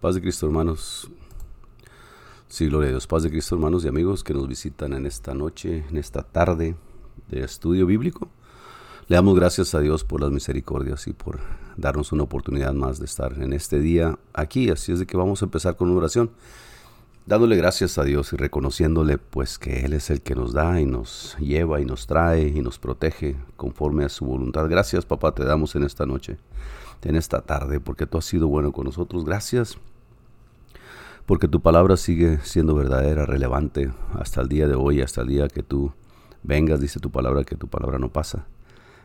Paz de Cristo, hermanos. Sí, gloria a Dios. Paz de Cristo, hermanos y amigos que nos visitan en esta noche, en esta tarde de estudio bíblico. Le damos gracias a Dios por las misericordias y por darnos una oportunidad más de estar en este día aquí. Así es de que vamos a empezar con una oración, dándole gracias a Dios y reconociéndole pues que Él es el que nos da y nos lleva y nos trae y nos protege conforme a su voluntad. Gracias, papá, te damos en esta noche en esta tarde, porque tú has sido bueno con nosotros. Gracias, porque tu palabra sigue siendo verdadera, relevante hasta el día de hoy, hasta el día que tú vengas, dice tu palabra, que tu palabra no pasa.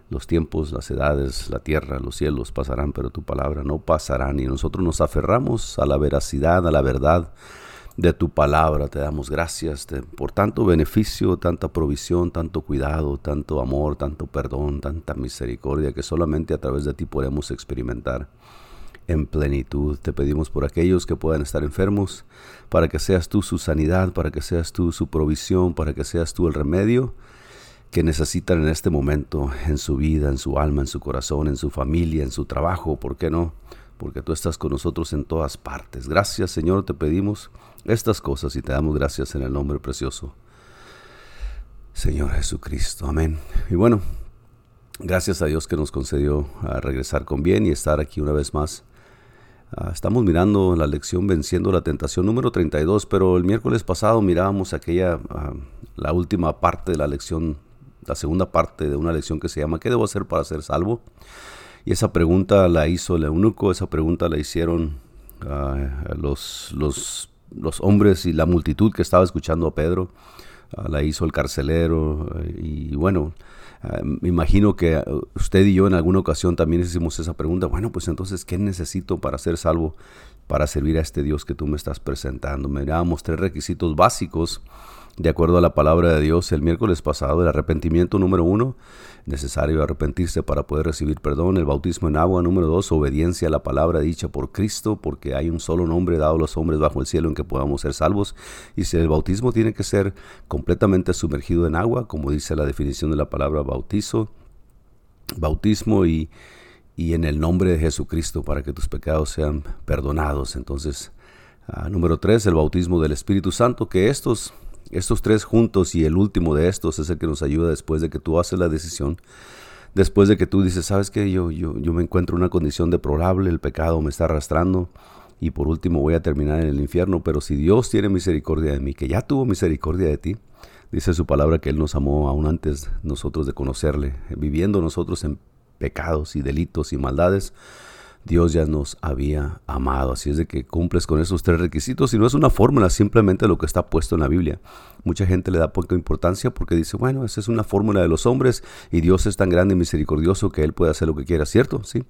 Los tiempos, las edades, la tierra, los cielos pasarán, pero tu palabra no pasará. Y nosotros nos aferramos a la veracidad, a la verdad, de tu palabra. Te damos gracias por tanto beneficio, tanta provisión, tanto cuidado, tanto amor, tanto perdón, tanta misericordia que solamente a través de ti podemos experimentar en plenitud. Te pedimos por aquellos que puedan estar enfermos, para que seas tú su sanidad, para que seas tú su provisión, para que seas tú el remedio que necesitan en este momento en su vida, en su alma, en su corazón, en su familia, en su trabajo, ¿por qué no? Porque tú estás con nosotros en todas partes. Gracias Señor, te pedimos estas cosas y te damos gracias en el nombre precioso. Señor Jesucristo, amén. Y bueno, gracias a Dios que nos concedió a regresar con bien y estar aquí una vez más. Ah, estamos mirando la lección Venciendo la Tentación número 32, pero el miércoles pasado mirábamos aquella, ah, la última parte de la lección, la segunda parte de una lección que se llama ¿Qué debo hacer para ser salvo? Y esa pregunta la hizo el eunuco, esa pregunta la hicieron los, los los hombres y la multitud que estaba escuchando a Pedro, ah, la hizo el carcelero eh, y bueno, ah, me imagino que ah, usted y yo en alguna ocasión también hicimos esa pregunta, bueno, pues entonces, ¿qué necesito para ser salvo, para servir a este Dios que tú me estás presentando? Mirábamos tres requisitos básicos de acuerdo a la palabra de Dios el miércoles pasado, el arrepentimiento número uno, necesario arrepentirse para poder recibir perdón, el bautismo en agua número dos, obediencia a la palabra dicha por Cristo, porque hay un solo nombre dado a los hombres bajo el cielo en que podamos ser salvos, y si el bautismo tiene que ser completamente sumergido en agua, como dice la definición de la palabra bautizo, bautismo y, y en el nombre de Jesucristo para que tus pecados sean perdonados. Entonces, ah, número tres, el bautismo del Espíritu Santo, que estos estos tres juntos y el último de estos es el que nos ayuda después de que tú haces la decisión, después de que tú dices, sabes que yo, yo, yo me encuentro en una condición deplorable, el pecado me está arrastrando y por último voy a terminar en el infierno, pero si Dios tiene misericordia de mí, que ya tuvo misericordia de ti, dice su palabra que Él nos amó aún antes nosotros de conocerle, viviendo nosotros en pecados y delitos y maldades, Dios ya nos había amado. Así es de que cumples con esos tres requisitos y no es una fórmula, simplemente lo que está puesto en la Biblia. Mucha gente le da poca importancia porque dice, bueno, esa es una fórmula de los hombres y Dios es tan grande y misericordioso que Él puede hacer lo que quiera, ¿cierto? Sí.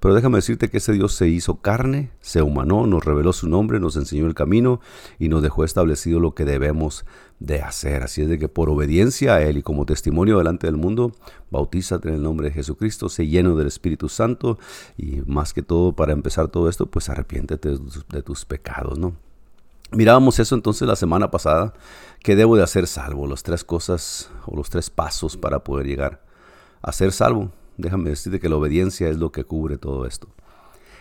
Pero déjame decirte que ese Dios se hizo carne, se humanó, nos reveló su nombre, nos enseñó el camino y nos dejó establecido lo que debemos de hacer. Así es de que por obediencia a Él y como testimonio delante del mundo, bautízate en el nombre de Jesucristo, sé lleno del Espíritu Santo y más que todo para empezar todo esto, pues arrepiéntete de tus, de tus pecados, ¿no? Mirábamos eso entonces la semana pasada, que debo de hacer salvo, las tres cosas o los tres pasos para poder llegar a ser salvo. Déjame decirte que la obediencia es lo que cubre todo esto.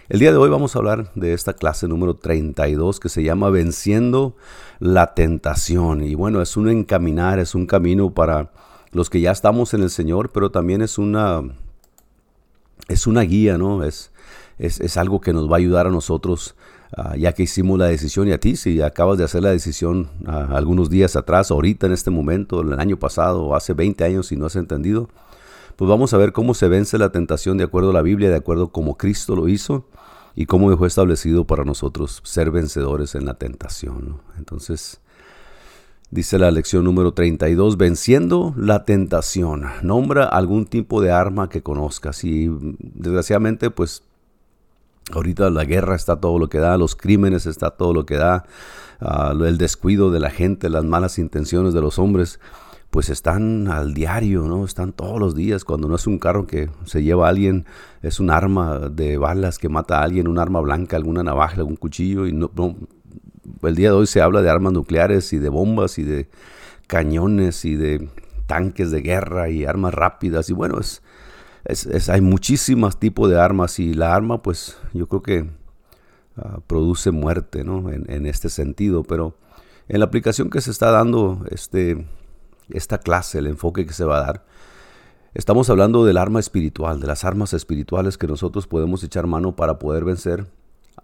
El día de hoy vamos a hablar de esta clase número 32 que se llama Venciendo la Tentación. Y bueno, es un encaminar, es un camino para los que ya estamos en el Señor, pero también es una, es una guía, ¿no? Es, es, algo que nos va a ayudar a nosotros, ah, ya que hicimos la decisión, y a ti, si acabas de hacer la decisión ah, algunos días atrás, ahorita en este momento, el año pasado, hace 20 años, si no has entendido, pues vamos a ver cómo se vence la tentación de acuerdo a la Biblia, de acuerdo a cómo Cristo lo hizo y cómo dejó establecido para nosotros ser vencedores en la tentación. Entonces, dice la lección número 32, venciendo la tentación. Nombra algún tipo de arma que conozcas y desgraciadamente pues ahorita la guerra está todo lo que da, los crímenes está todo lo que da, ah, el descuido de la gente, las malas intenciones de los hombres pues están al diario, ¿no? Están todos los días. Cuando no es un carro que se lleva a alguien, es un arma de balas que mata a alguien, un arma blanca, alguna navaja, algún cuchillo. Y no, el día de hoy se habla de armas nucleares y de bombas y de cañones y de tanques de guerra y armas rápidas. Y bueno, es, hay muchísimos tipos de armas y la arma, pues yo creo que ah, produce muerte ¿no? en, en, este sentido, pero en la aplicación que se está dando este, esta clase, el enfoque que se va a dar, estamos hablando del arma espiritual, de las armas espirituales que nosotros podemos echar mano para poder vencer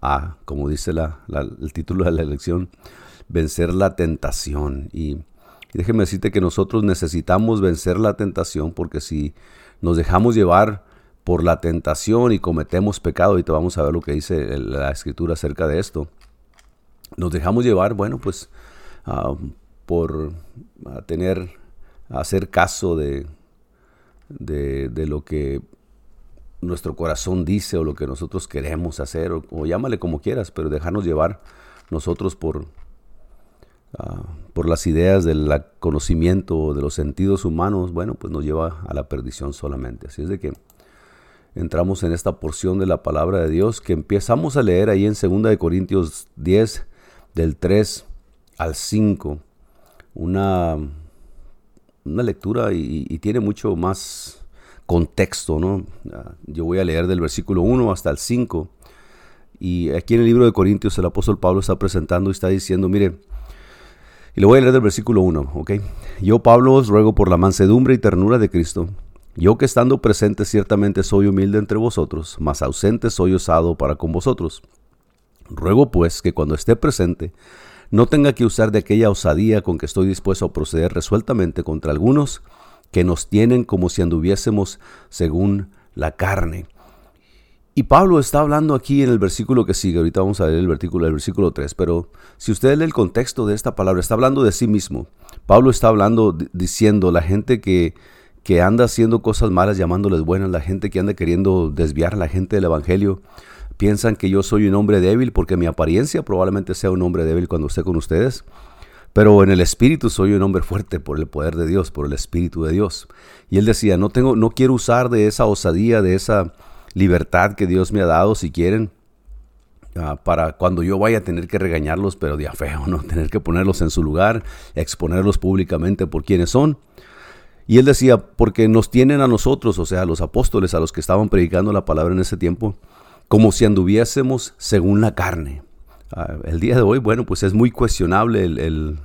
a, como dice la, el título de la lección, vencer la tentación. Y, déjeme decirte que nosotros necesitamos vencer la tentación porque si nos dejamos llevar por la tentación y cometemos pecado, y te vamos a ver lo que dice la escritura acerca de esto, nos dejamos llevar, bueno, pues uh, por tener, hacer caso de, de, lo que nuestro corazón dice o lo que nosotros queremos hacer, o, o llámale como quieras, pero dejarnos llevar nosotros por, uh, por las ideas del conocimiento de los sentidos humanos, bueno, pues nos lleva a la perdición solamente. Así es de que entramos en esta porción de la palabra de Dios que empezamos a leer ahí en 2 de Corintios 10 del 3 al 5. Una, una lectura y, tiene mucho más contexto, ¿no? Ah, yo voy a leer del versículo 1 hasta el 5. Y aquí en el libro de Corintios el apóstol Pablo está presentando y está diciendo, mire, y le voy a leer del versículo 1, ¿ok? Yo, Pablo, os ruego por la mansedumbre y ternura de Cristo, yo que estando presente ciertamente soy humilde entre vosotros, mas ausente soy osado para con vosotros. Ruego pues que cuando esté presente no tenga que usar de aquella osadía con que estoy dispuesto a proceder resueltamente contra algunos que nos tienen como si anduviésemos según la carne. Y Pablo está hablando aquí en el versículo que sigue, ahorita vamos a leer el versículo, el versículo 3, pero si usted lee el contexto de esta palabra, está hablando de sí mismo. Pablo está hablando, diciendo, la gente que, que anda haciendo cosas malas llamándoles buenas, la gente que anda queriendo desviar a la gente del Evangelio, piensan que yo soy un hombre débil porque mi apariencia probablemente sea un hombre débil cuando esté con ustedes. Pero en el espíritu soy un hombre fuerte por el poder de Dios, por el espíritu de Dios. Y él decía, no tengo no quiero usar de esa osadía, de esa libertad que Dios me ha dado si quieren uh, para cuando yo vaya a tener que regañarlos, pero de feo, no tener que ponerlos en su lugar, exponerlos públicamente por quienes son. Y él decía, porque nos tienen a nosotros, o sea, a los apóstoles, a los que estaban predicando la palabra en ese tiempo, como si anduviésemos según la carne. Uh, el día de hoy, bueno, pues es muy cuestionable el,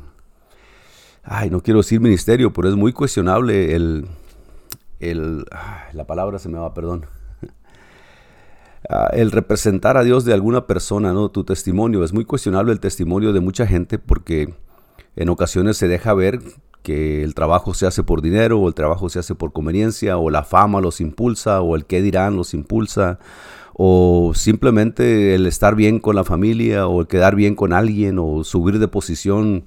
ay, no quiero decir ministerio, pero es muy cuestionable el, el la palabra se me va, perdón. Uh, el representar a Dios de alguna persona, ¿no? Tu testimonio. Es muy cuestionable el testimonio de mucha gente porque en ocasiones se deja ver que el trabajo se hace por dinero o el trabajo se hace por conveniencia o la fama los impulsa o el qué dirán los impulsa o simplemente el estar bien con la familia o el quedar bien con alguien o subir de posición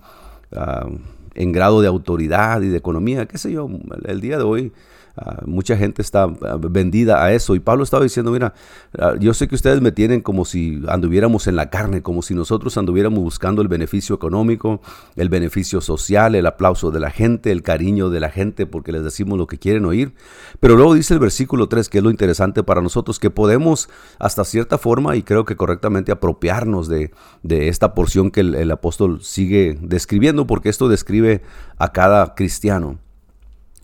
uh, en grado de autoridad y de economía, qué sé yo, el día de hoy Uh, mucha gente está uh, vendida a eso. Y Pablo estaba diciendo, mira, uh, yo sé que ustedes me tienen como si anduviéramos en la carne, como si nosotros anduviéramos buscando el beneficio económico, el beneficio social, el aplauso de la gente, el cariño de la gente, porque les decimos lo que quieren oír. Pero luego dice el versículo 3, que es lo interesante para nosotros, que podemos hasta cierta forma, y creo que correctamente, apropiarnos de, de esta porción que el apóstol sigue describiendo, porque esto describe a cada cristiano.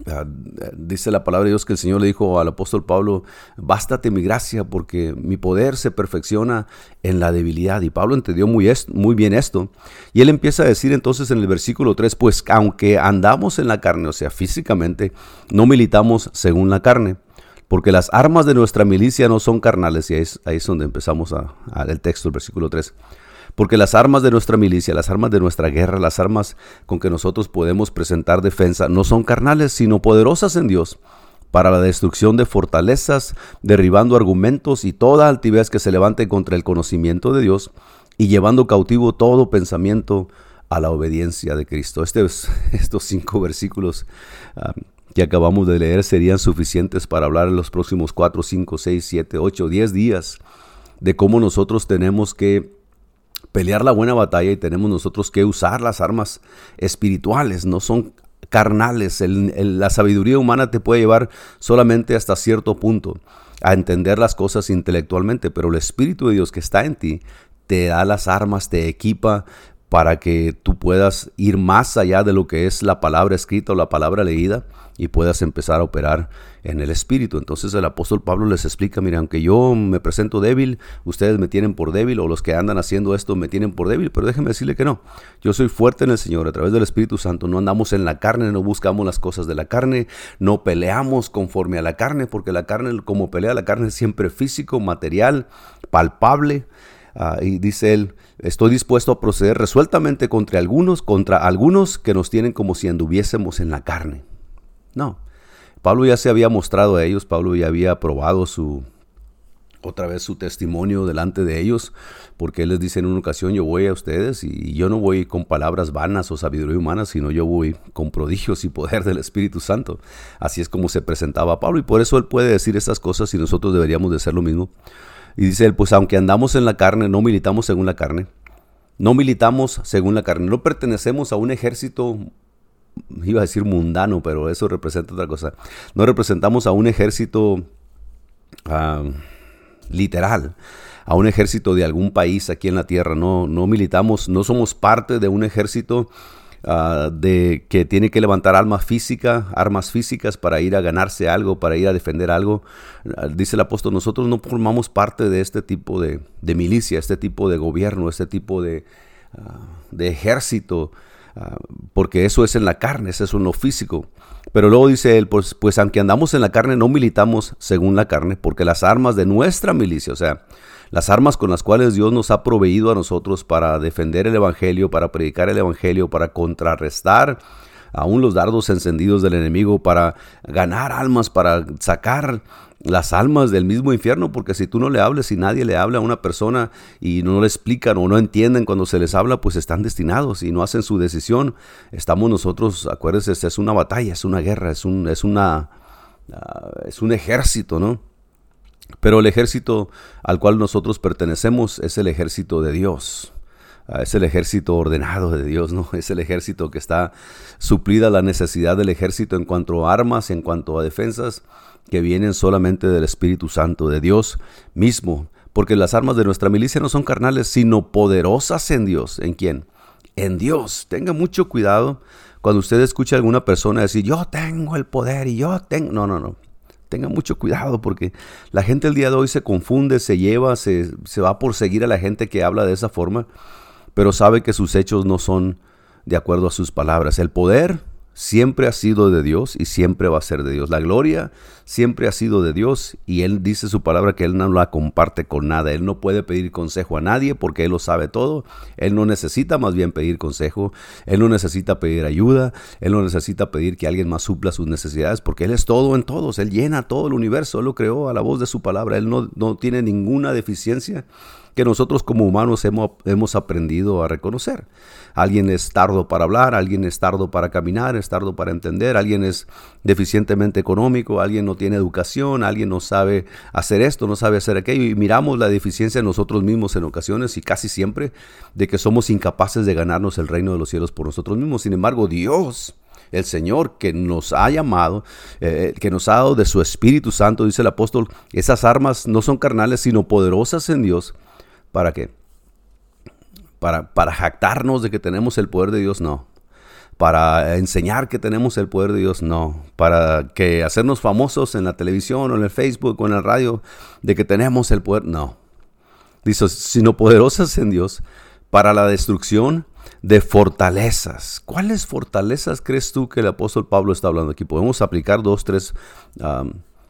Uh, dice la palabra de Dios que el Señor le dijo al apóstol Pablo, bástate mi gracia porque mi poder se perfecciona en la debilidad. Y Pablo entendió muy, muy bien esto. Y él empieza a decir entonces en el versículo 3, pues aunque andamos en la carne, o sea, físicamente, no militamos según la carne. Porque las armas de nuestra milicia no son carnales. Y ahí es, donde empezamos a, a el texto, el versículo 3 porque las armas de nuestra milicia, las armas de nuestra guerra, las armas con que nosotros podemos presentar defensa, no son carnales, sino poderosas en Dios para la destrucción de fortalezas, derribando argumentos y toda altivez que se levante contra el conocimiento de Dios y llevando cautivo todo pensamiento a la obediencia de Cristo. Este, estos cinco versículos um, que acabamos de leer serían suficientes para hablar en los próximos cuatro, cinco, seis, siete, ocho, diez días de cómo nosotros tenemos que pelear la buena batalla y tenemos nosotros que usar las armas espirituales, no son carnales. La sabiduría humana te puede llevar solamente hasta cierto punto a entender las cosas intelectualmente, pero el Espíritu de Dios que está en ti te da las armas, te equipa para que tú puedas ir más allá de lo que es la palabra escrita o la palabra leída y puedas empezar a operar en el Espíritu. Entonces el apóstol Pablo les explica, mira, aunque yo me presento débil, ustedes me tienen por débil o los que andan haciendo esto me tienen por débil, pero déjenme decirle que no. Yo soy fuerte en el Señor a través del Espíritu Santo. No andamos en la carne, no buscamos las cosas de la carne, no peleamos conforme a la carne, porque la carne, como pelea la carne, es siempre físico, material, palpable. Ah, y dice él, estoy dispuesto a proceder resueltamente contra algunos, contra algunos que nos tienen como si anduviésemos en la carne. No, Pablo ya se había mostrado a ellos, Pablo ya había probado su, otra vez su testimonio delante de ellos, porque él les dice en una ocasión, yo voy a ustedes y yo no voy con palabras vanas o sabiduría humana, sino yo voy con prodigios y poder del Espíritu Santo. Así es como se presentaba Pablo y por eso él puede decir estas cosas y nosotros deberíamos de hacer lo mismo. Y dice él, pues aunque andamos en la carne, no militamos según la carne, no militamos según la carne, no pertenecemos a un ejército iba a decir mundano, pero eso representa otra cosa. No representamos a un ejército ah, literal, a un ejército de algún país aquí en la tierra. No, no militamos, no somos parte de un ejército ah, de que tiene que levantar armas físicas, armas físicas para ir a ganarse algo, para ir a defender algo. Ah, dice el apóstol, nosotros no formamos parte de este tipo de, milicia, este tipo de gobierno, este tipo de, de ejército Ah, porque eso es en la carne, eso es en lo físico. Pero luego dice él, pues, pues aunque andamos en la carne, no militamos según la carne, porque las armas de nuestra milicia, o sea, las armas con las cuales Dios nos ha proveído a nosotros para defender el Evangelio, para predicar el Evangelio, para contrarrestar aún los dardos encendidos del enemigo, para ganar almas, para sacar las almas del mismo infierno, porque si tú no le hables, si nadie le habla a una persona y no le explican o no entienden cuando se les habla, pues están destinados y no hacen su decisión. Estamos nosotros, acuérdense, es una batalla, es una guerra, es un, es una, ah, es un ejército, ¿no? Pero el ejército al cual nosotros pertenecemos es el ejército de Dios. Ah, es el ejército ordenado de Dios, ¿no? Es el ejército que está suplida la necesidad del ejército en cuanto a armas, en cuanto a defensas que vienen solamente del Espíritu Santo, de Dios mismo, porque las armas de nuestra milicia no son carnales, sino poderosas en Dios. ¿En quién? En Dios. Tenga mucho cuidado cuando usted escucha a alguna persona decir, yo tengo el poder y yo tengo... No, no, no. Tenga mucho cuidado porque la gente el día de hoy se confunde, se lleva, se, se va por seguir a la gente que habla de esa forma, pero sabe que sus hechos no son de acuerdo a sus palabras. El poder siempre ha sido de Dios y siempre va a ser de Dios. La gloria siempre ha sido de Dios y Él dice su palabra que Él no la comparte con nada. Él no puede pedir consejo a nadie porque Él lo sabe todo. Él no necesita más bien pedir consejo. Él no necesita pedir ayuda. Él no necesita pedir que alguien más supla sus necesidades porque Él es todo en todos. Él llena todo el universo. Él lo creó a la voz de su palabra. Él no, no tiene ninguna deficiencia que nosotros como humanos hemos, hemos aprendido a reconocer. Alguien es tardo para hablar, alguien es tardo para caminar, es tardo para entender, alguien es deficientemente económico, alguien no tiene educación, alguien no sabe hacer esto, no sabe hacer aquello. Y miramos la deficiencia en nosotros mismos en ocasiones y casi siempre de que somos incapaces de ganarnos el reino de los cielos por nosotros mismos. Sin embargo, Dios el Señor que nos ha llamado, eh, que nos ha dado de su Espíritu Santo, dice el apóstol, esas armas no son carnales, sino poderosas en Dios ¿Para qué? Para, para jactarnos de que tenemos el poder de Dios, no. Para enseñar que tenemos el poder de Dios, no. Para que hacernos famosos en la televisión o en el Facebook o en la radio de que tenemos el poder, no. Dice, sino poderosas en Dios para la destrucción de fortalezas. ¿Cuáles fortalezas crees tú que el apóstol Pablo está hablando aquí? Podemos aplicar dos, tres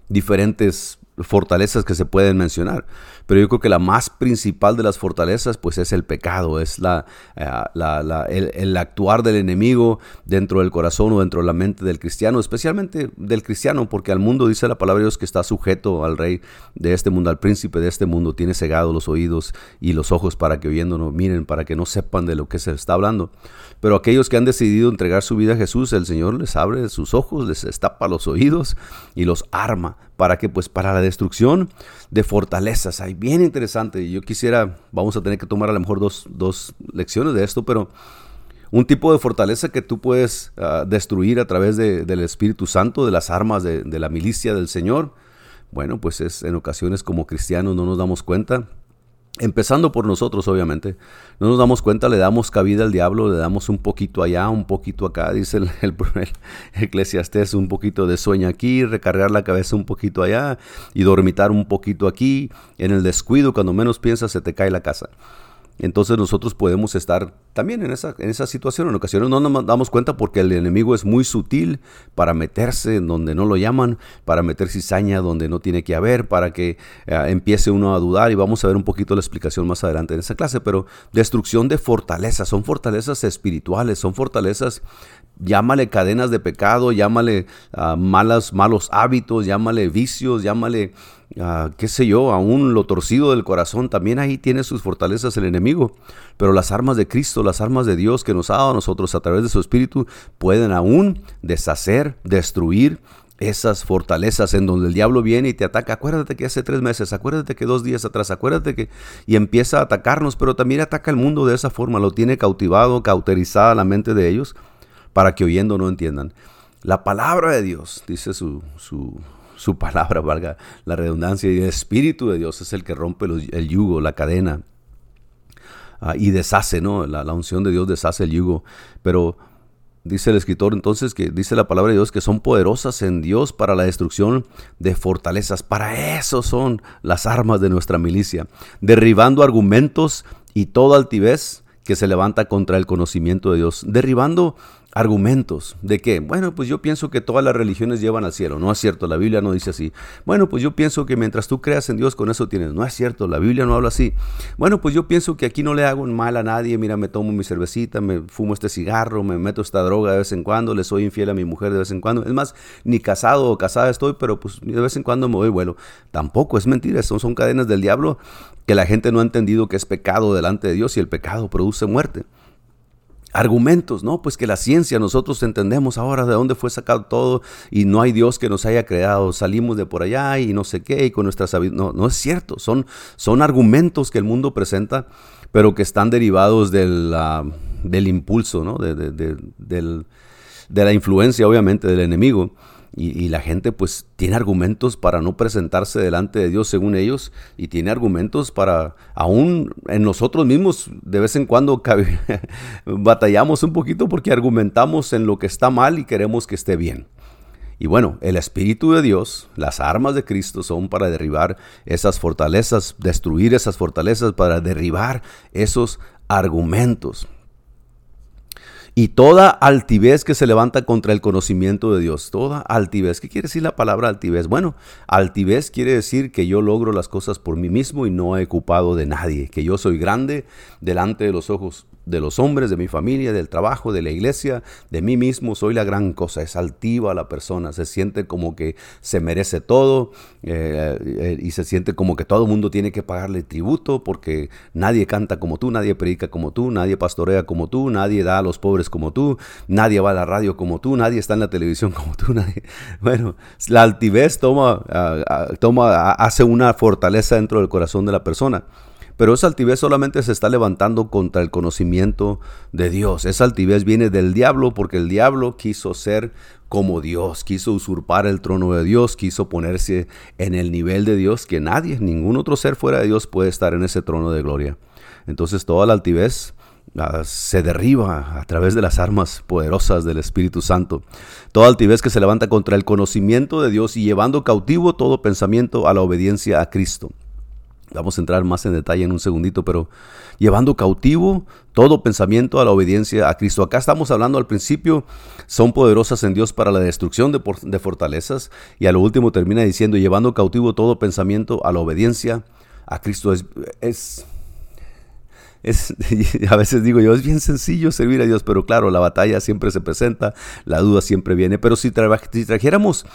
diferentes fortalezas que se pueden mencionar. Pero yo creo que la más principal de las fortalezas pues es el pecado, es la, eh, el, actuar del enemigo dentro del corazón o dentro de la mente del cristiano, especialmente del cristiano, porque al mundo dice la palabra de Dios que está sujeto al rey de este mundo, al príncipe de este mundo, tiene cegados los oídos y los ojos para que oyendo miren, para que no sepan de lo que se está hablando. Pero aquellos que han decidido entregar su vida a Jesús, el Señor les abre sus ojos, les destapa los oídos y los arma para que pues para la destrucción de fortalezas. Hay bien interesante. Yo quisiera, vamos a tener que tomar a lo mejor dos, lecciones de esto, pero un tipo de fortaleza que tú puedes ah, destruir a través del Espíritu Santo, de las armas de, de, la milicia del Señor. Bueno, pues es en ocasiones como cristianos no nos damos cuenta Empezando por nosotros, obviamente. No nos damos cuenta, le damos cabida al diablo, le damos un poquito allá, un poquito acá, dice el, el, Eclesiastés, un poquito de sueño aquí, recargar la cabeza un poquito allá y dormitar un poquito aquí. En el descuido, cuando menos piensas, se te cae la casa. Entonces nosotros podemos estar también en esa, en esa situación. En ocasiones no nos damos cuenta porque el enemigo es muy sutil para meterse en donde no lo llaman, para meter cizaña donde no tiene que haber, para que eh, empiece uno a dudar. Y vamos a ver un poquito la explicación más adelante en esa clase. Pero destrucción de fortalezas, son fortalezas espirituales, son fortalezas llámale cadenas de pecado, llámale uh, malas, malos hábitos, llámale vicios, llámale qué sé yo, aún lo torcido del corazón, también ahí tiene sus fortalezas el enemigo. Pero las armas de Cristo, las armas de Dios que nos ha dado a nosotros a través de su Espíritu, pueden aún deshacer, destruir esas fortalezas en donde el diablo viene y te ataca. Acuérdate que hace tres meses, acuérdate que dos días atrás, acuérdate que... Y empieza a atacarnos, pero también ataca el mundo de esa forma, lo tiene cautivado, cauterizada la mente de ellos, para que oyendo no entiendan. La palabra de Dios, dice su, su, su palabra, valga la redundancia, y el Espíritu de Dios es el que rompe el yugo, la cadena, ah, y deshace, ¿no? La, la, unción de Dios deshace el yugo. Pero dice el escritor entonces que dice la palabra de Dios que son poderosas en Dios para la destrucción de fortalezas. Para eso son las armas de nuestra milicia, derribando argumentos y toda altivez que se levanta contra el conocimiento de Dios, derribando argumentos de que, bueno, pues yo pienso que todas las religiones llevan al cielo. No es cierto, la Biblia no dice así. Bueno, pues yo pienso que mientras tú creas en Dios, con eso tienes. No es cierto, la Biblia no habla así. Bueno, pues yo pienso que aquí no le hago mal a nadie. Mira, me tomo mi cervecita, me fumo este cigarro, me meto esta droga de vez en cuando, le soy infiel a mi mujer de vez en cuando. Es más, ni casado o casada estoy, pero pues de vez en cuando me doy vuelo. Tampoco es mentira, son, son cadenas del diablo que la gente no ha entendido que es pecado delante de Dios y el pecado produce muerte argumentos, ¿no? Pues que la ciencia, nosotros entendemos ahora de dónde fue sacado todo y no hay Dios que nos haya creado, salimos de por allá y no sé qué y con nuestra sabiduría. No, no es cierto, son, son argumentos que el mundo presenta, pero que están derivados del, del impulso, ¿no? De, de, de la influencia, obviamente, del enemigo. Y, la gente pues tiene argumentos para no presentarse delante de Dios según ellos y tiene argumentos para, aún en nosotros mismos de vez en cuando batallamos un poquito porque argumentamos en lo que está mal y queremos que esté bien. Y bueno, el Espíritu de Dios, las armas de Cristo son para derribar esas fortalezas, destruir esas fortalezas, para derribar esos argumentos y toda altivez que se levanta contra el conocimiento de Dios. Toda altivez. ¿Qué quiere decir la palabra altivez? Bueno, altivez quiere decir que yo logro las cosas por mí mismo y no he ocupado de nadie, que yo soy grande delante de los ojos de los hombres, de mi familia, del trabajo, de la iglesia, de mí mismo, soy la gran cosa, es altiva la persona, se siente como que se merece todo eh, eh, y se siente como que todo el mundo tiene que pagarle tributo porque nadie canta como tú, nadie predica como tú, nadie pastorea como tú, nadie da a los pobres como tú, nadie va a la radio como tú, nadie está en la televisión como tú, nadie. Bueno, la altivez toma, ah, ah, toma, hace una fortaleza dentro del corazón de la persona. Pero esa altivez solamente se está levantando contra el conocimiento de Dios. Esa altivez viene del diablo porque el diablo quiso ser como Dios, quiso usurpar el trono de Dios, quiso ponerse en el nivel de Dios que nadie, ningún otro ser fuera de Dios puede estar en ese trono de gloria. Entonces toda la altivez ah, se derriba a través de las armas poderosas del Espíritu Santo. Toda altivez que se levanta contra el conocimiento de Dios y llevando cautivo todo pensamiento a la obediencia a Cristo. Vamos a entrar más en detalle en un segundito, pero llevando cautivo todo pensamiento a la obediencia a Cristo. Acá estamos hablando al principio, son poderosas en Dios para la destrucción de, fortalezas y a lo último termina diciendo, llevando cautivo todo pensamiento a la obediencia a Cristo. Es, es, a veces digo yo, es bien sencillo servir a Dios, pero claro, la batalla siempre se presenta, la duda siempre viene, pero si trajéramos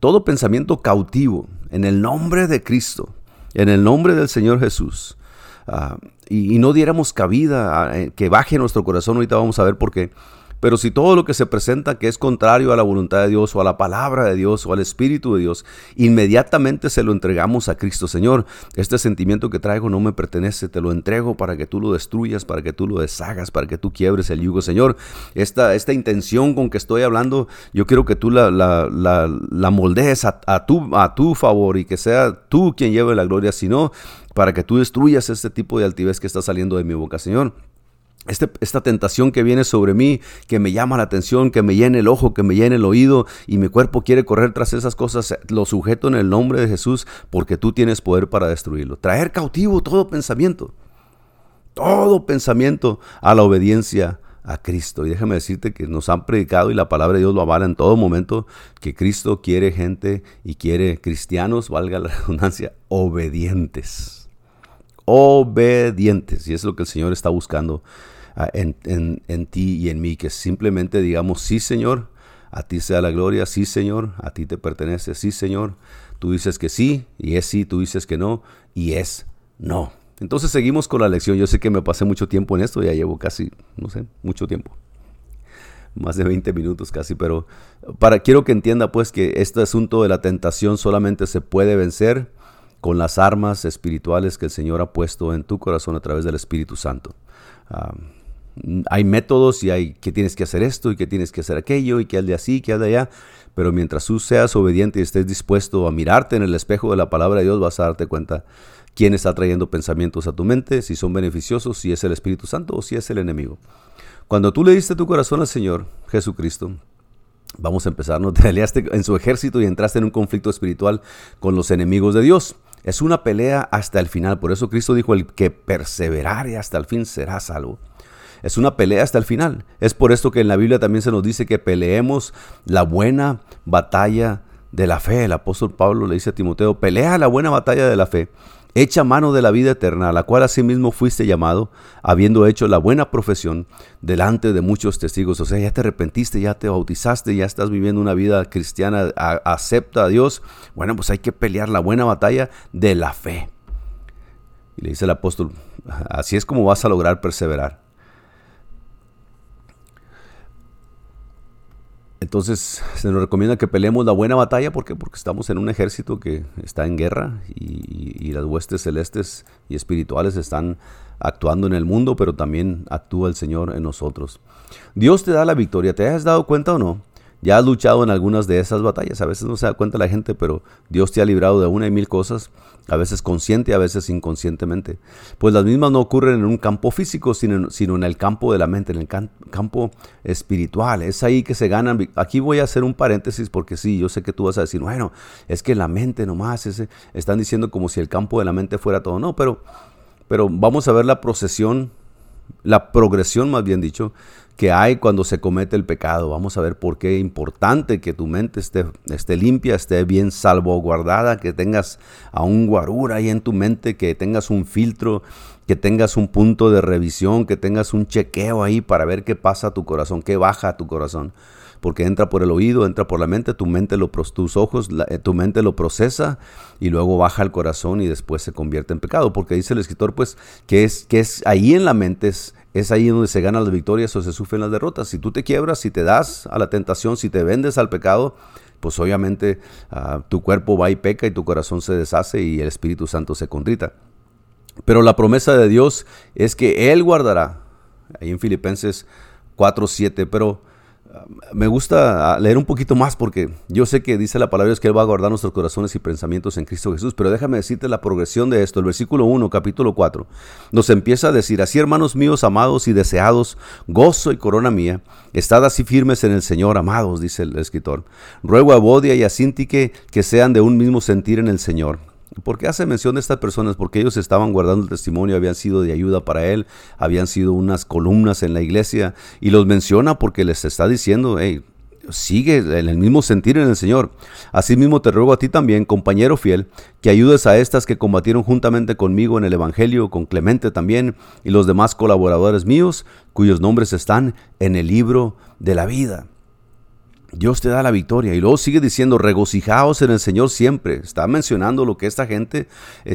todo pensamiento cautivo en el nombre de Cristo, en el nombre del Señor Jesús. Ah, y, no diéramos cabida a, que baje nuestro corazón, ahorita vamos a ver por qué, pero si todo lo que se presenta que es contrario a la voluntad de Dios o a la palabra de Dios o al Espíritu de Dios, inmediatamente se lo entregamos a Cristo. Señor, este sentimiento que traigo no me pertenece, te lo entrego para que tú lo destruyas, para que tú lo deshagas, para que tú quiebres el yugo. Señor, esta, esta intención con que estoy hablando, yo quiero que tú la, la, la, moldees a, tu, a tu favor y que sea tú quien lleve la gloria. Si no, para que tú destruyas este tipo de altivez que está saliendo de mi boca, Señor. Este, esta tentación que viene sobre mí, que me llama la atención, que me llene el ojo, que me llene el oído y mi cuerpo quiere correr tras esas cosas, lo sujeto en el nombre de Jesús porque tú tienes poder para destruirlo. Traer cautivo todo pensamiento, todo pensamiento a la obediencia a Cristo. Y déjame decirte que nos han predicado y la palabra de Dios lo avala en todo momento, que Cristo quiere gente y quiere cristianos, valga la redundancia, obedientes. Obedientes. Y es lo que el Señor está buscando en, ti y en mí, que simplemente digamos, sí Señor, a ti sea la gloria, sí Señor, a ti te pertenece, sí Señor, tú dices que sí y es sí, tú dices que no y es no. Entonces seguimos con la lección. Yo sé que me pasé mucho tiempo en esto, ya llevo casi, no sé, mucho tiempo. Más de 20 minutos casi, pero para quiero que entienda pues que este asunto de la tentación solamente se puede vencer con las armas espirituales que el Señor ha puesto en tu corazón a través del Espíritu Santo. Hay métodos y hay que tienes que hacer esto y que tienes que hacer aquello y que de así, que de allá. Pero mientras tú seas obediente y estés dispuesto a mirarte en el espejo de la palabra de Dios, vas a darte cuenta quién está trayendo pensamientos a tu mente, si son beneficiosos, si es el Espíritu Santo o si es el enemigo. Cuando tú le diste tu corazón al Señor Jesucristo, vamos a empezar, ¿no? Te aliaste en su ejército y entraste en un conflicto espiritual con los enemigos de Dios. Es una pelea hasta el final. Por eso Cristo dijo, el que perseverare hasta el fin será salvo. Es una pelea hasta el final. Es por esto que en la Biblia también se nos dice que peleemos la buena batalla de la fe. El apóstol Pablo le dice a Timoteo, pelea la buena batalla de la fe. Echa mano de la vida eterna, a la cual asimismo fuiste llamado, habiendo hecho la buena profesión delante de muchos testigos. O sea, ya te arrepentiste, ya te bautizaste, ya estás viviendo una vida cristiana, acepta a Dios. Bueno, pues hay que pelear la buena batalla de la fe. Y le dice el apóstol, así es como vas a lograr perseverar. Entonces se nos recomienda que peleemos la buena batalla ¿por porque estamos en un ejército que está en guerra y, y, las huestes celestes y espirituales están actuando en el mundo, pero también actúa el Señor en nosotros. Dios te da la victoria, ¿te has dado cuenta o no? Ya has luchado en algunas de esas batallas. A veces no se da cuenta la gente, pero Dios te ha librado de una y mil cosas, a veces consciente, a veces inconscientemente. Pues las mismas no ocurren en un campo físico, sino, en el campo de la mente, en el campo espiritual. Es ahí que se ganan. Aquí voy a hacer un paréntesis porque sí, yo sé que tú vas a decir, bueno, es que la mente nomás, están diciendo como si el campo de la mente fuera todo. No, pero, pero vamos a ver la procesión, la progresión más bien dicho, que hay cuando se comete el pecado. Vamos a ver por qué es importante que tu mente esté, esté limpia, esté bien salvaguardada, que tengas a un guarura ahí en tu mente, que tengas un filtro, que tengas un punto de revisión, que tengas un chequeo ahí para ver qué pasa a tu corazón, qué baja a tu corazón. Porque entra por el oído, entra por la mente, tu mente lo, tus ojos, eh, tu mente lo procesa y luego baja al corazón y después se convierte en pecado. Porque dice el escritor, pues, que es, que es ahí en la mente es, es ahí donde se ganan las victorias o se sufren las derrotas. Si tú te quiebras, si te das a la tentación, si te vendes al pecado, pues obviamente ah, tu cuerpo va y peca y tu corazón se deshace y el Espíritu Santo se contrita. Pero la promesa de Dios es que Él guardará, ahí en Filipenses 4.7, pero me gusta ah, leer un poquito más porque yo sé que dice la palabra Dios que Él va a guardar nuestros corazones y pensamientos en Cristo Jesús, pero déjame decirte la progresión de esto. El versículo 1, capítulo 4, nos empieza a decir, así hermanos míos, amados y deseados, gozo y corona mía, estad así firmes en el Señor, amados, dice el escritor. Ruego a Bodia y a Sintique que sean de un mismo sentir en el Señor. ¿Por qué hace mención de estas personas? Porque ellos estaban guardando el testimonio, habían sido de ayuda para él, habían sido unas columnas en la iglesia y los menciona porque les está diciendo, hey, sigue en el mismo sentir en el Señor. Asimismo te ruego a ti también, compañero fiel, que ayudes a estas que combatieron juntamente conmigo en el Evangelio, con Clemente también y los demás colaboradores míos, cuyos nombres están en el libro de la vida. Dios te da la victoria. Y luego sigue diciendo, regocijaos en el Señor siempre. Está mencionando lo que esta gente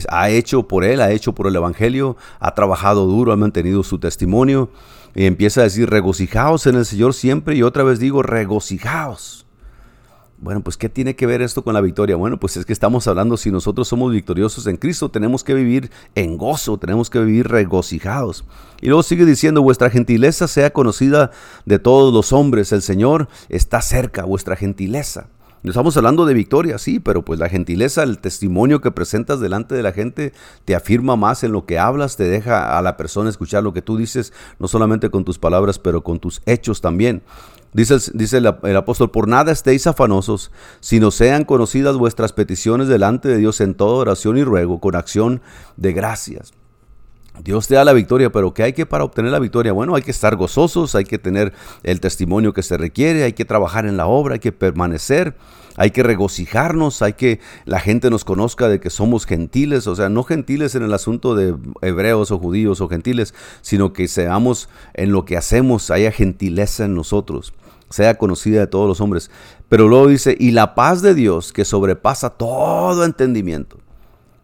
ha hecho por Él, ha hecho por el Evangelio, ha trabajado duro, ha mantenido su testimonio. Y empieza a decir, regocijaos en el Señor siempre. Y otra vez digo, regocijaos. Bueno, pues ¿qué tiene que ver esto con la victoria? Bueno, pues es que estamos hablando, si nosotros somos victoriosos en Cristo, tenemos que vivir en gozo, tenemos que vivir regocijados. Y luego sigue diciendo, vuestra gentileza sea conocida de todos los hombres, el Señor está cerca, vuestra gentileza. Estamos hablando de victoria, sí, pero pues la gentileza, el testimonio que presentas delante de la gente te afirma más en lo que hablas, te deja a la persona escuchar lo que tú dices, no solamente con tus palabras, pero con tus hechos también. Dice, dice el, el, apóstol, por nada estéis afanosos, sino sean conocidas vuestras peticiones delante de Dios en toda oración y ruego, con acción de gracias. Dios te da la victoria, pero ¿qué hay que para obtener la victoria? Bueno, hay que estar gozosos, hay que tener el testimonio que se requiere, hay que trabajar en la obra, hay que permanecer, hay que regocijarnos, hay que la gente nos conozca de que somos gentiles, o sea, no gentiles en el asunto de hebreos o judíos o gentiles, sino que seamos en lo que hacemos, haya gentileza en nosotros, sea conocida de todos los hombres. Pero luego dice, y la paz de Dios que sobrepasa todo entendimiento,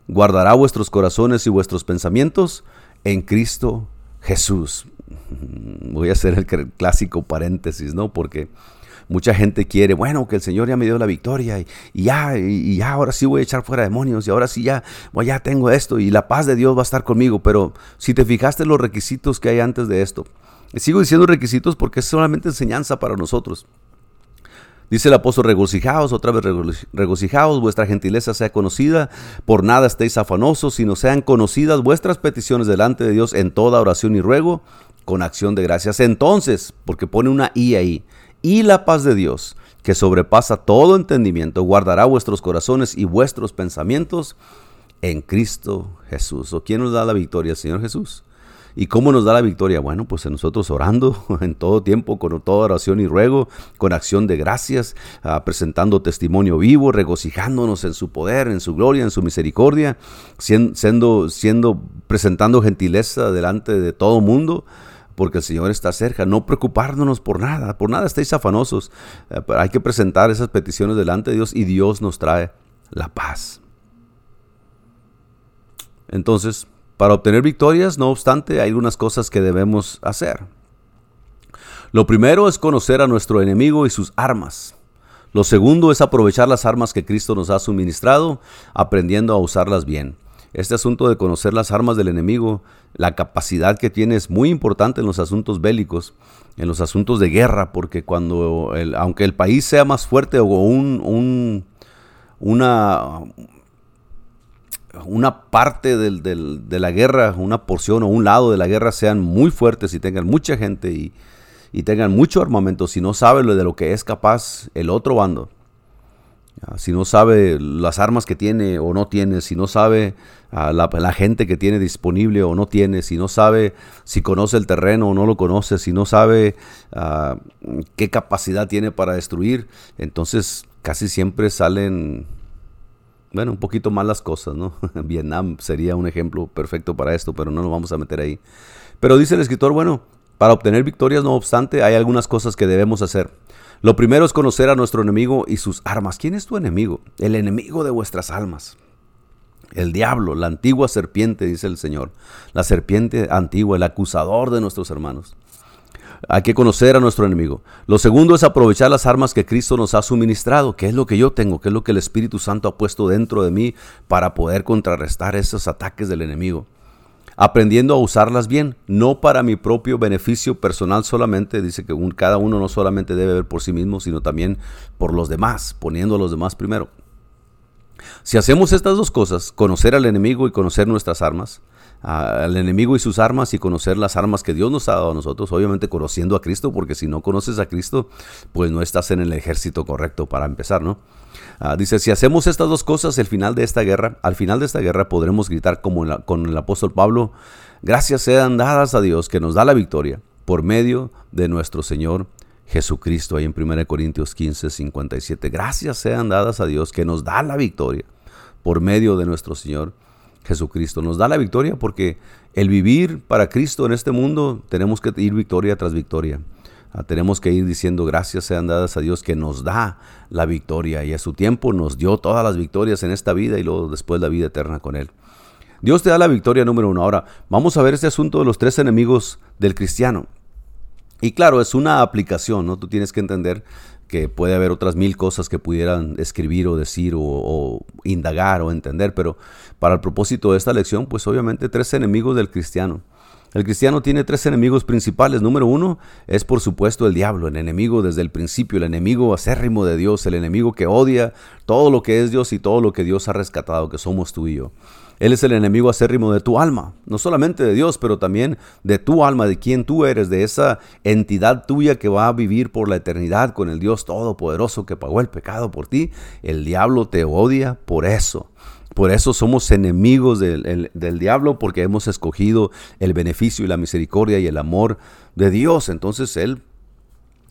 guardará vuestros corazones y vuestros pensamientos en Cristo Jesús. Voy a hacer el clásico paréntesis, ¿no? Porque mucha gente quiere, bueno, que el Señor ya me dio la victoria y, ya, y, ya ahora sí voy a echar fuera demonios y ahora sí ya, bueno, ya tengo esto y la paz de Dios va a estar conmigo. Pero si te fijaste los requisitos que hay antes de esto, sigo diciendo requisitos porque es solamente enseñanza para nosotros. Dice el apóstol, regocijaos, otra vez regocijaos, vuestra gentileza sea conocida, por nada estéis afanosos, sino sean conocidas vuestras peticiones delante de Dios en toda oración y ruego, con acción de gracias. Entonces, porque pone una I ahí, y la paz de Dios, que sobrepasa todo entendimiento, guardará vuestros corazones y vuestros pensamientos en Cristo Jesús. ¿O quién nos da la victoria? Señor Jesús. ¿Y cómo nos da la victoria? Bueno, pues en nosotros orando en todo tiempo, con toda oración y ruego, con acción de gracias, uh, presentando testimonio vivo, regocijándonos en su poder, en su gloria, en su misericordia, siendo, siendo presentando gentileza delante de todo mundo porque el Señor está cerca. No preocuparnos por nada, por nada estéis afanosos. Uh, hay que presentar esas peticiones delante de Dios y Dios nos trae la paz. Entonces, para obtener victorias, no obstante, hay algunas cosas que debemos hacer. Lo primero es conocer a nuestro enemigo y sus armas. Lo segundo es aprovechar las armas que Cristo nos ha suministrado, aprendiendo a usarlas bien. Este asunto de conocer las armas del enemigo, la capacidad que tiene es muy importante en los asuntos bélicos, en los asuntos de guerra, porque cuando, el, aunque el país sea más fuerte o un, un, una, una parte del, del, de la guerra, una porción o un lado de la guerra sean muy fuertes y tengan mucha gente y, tengan mucho armamento, si no sabe lo de lo que es capaz el otro bando, si no sabe las armas que tiene o no tiene, si no sabe uh, la, gente que tiene disponible o no tiene, si no sabe si conoce el terreno o no lo conoce, si no sabe uh, qué capacidad tiene para destruir, entonces casi siempre salen bueno, un poquito más las cosas, ¿no? Vietnam sería un ejemplo perfecto para esto, pero no nos vamos a meter ahí. Pero dice el escritor, bueno, para obtener victorias, no obstante, hay algunas cosas que debemos hacer. Lo primero es conocer a nuestro enemigo y sus armas. ¿Quién es tu enemigo? El enemigo de vuestras almas. El diablo, la antigua serpiente, dice el Señor. La serpiente antigua, el acusador de nuestros hermanos. Hay que conocer a nuestro enemigo. Lo segundo es aprovechar las armas que Cristo nos ha suministrado, que es lo que yo tengo, que es lo que el Espíritu Santo ha puesto dentro de mí para poder contrarrestar esos ataques del enemigo. Aprendiendo a usarlas bien, no para mi propio beneficio personal solamente, dice que cada uno no solamente debe ver por sí mismo, sino también por los demás, poniendo a los demás primero. Si hacemos estas dos cosas, conocer al enemigo y conocer nuestras armas, al enemigo y sus armas y conocer las armas que Dios nos ha dado a nosotros, obviamente conociendo a Cristo, porque si no conoces a Cristo, pues no estás en el ejército correcto para empezar, ¿no? Uh, dice, si hacemos estas dos cosas, el final de esta guerra, al final de esta guerra podremos gritar como con el apóstol Pablo, gracias sean dadas a Dios que nos da la victoria por medio de nuestro Señor Jesucristo, ahí en 1 Corintios 15, 57. Gracias sean dadas a Dios que nos da la victoria por medio de nuestro Señor Jesucristo. Nos da la victoria porque el vivir para Cristo en este mundo tenemos que ir victoria tras victoria. Ah, tenemos que ir diciendo gracias sean dadas a Dios que nos da la victoria y a su tiempo nos dio todas las victorias en esta vida y luego después la vida eterna con Él. Dios te da la victoria número uno. Ahora, vamos a ver este asunto de los tres enemigos del cristiano. Y claro, es una aplicación, ¿no? Tú tienes que entender que puede haber otras mil cosas que pudieran escribir o decir o, o, indagar o entender, pero para el propósito de esta lección, pues obviamente tres enemigos del cristiano. El cristiano tiene tres enemigos principales. Número uno es por supuesto el diablo, el enemigo desde el principio, el enemigo acérrimo de Dios, el enemigo que odia todo lo que es Dios y todo lo que Dios ha rescatado, que somos tú y yo. Él es el enemigo acérrimo de tu alma, no solamente de Dios, pero también de tu alma, de quien tú eres, de esa entidad tuya que va a vivir por la eternidad con el Dios Todopoderoso que pagó el pecado por ti. El diablo te odia por eso. Por eso somos enemigos del, diablo, porque hemos escogido el beneficio y la misericordia y el amor de Dios. Entonces Él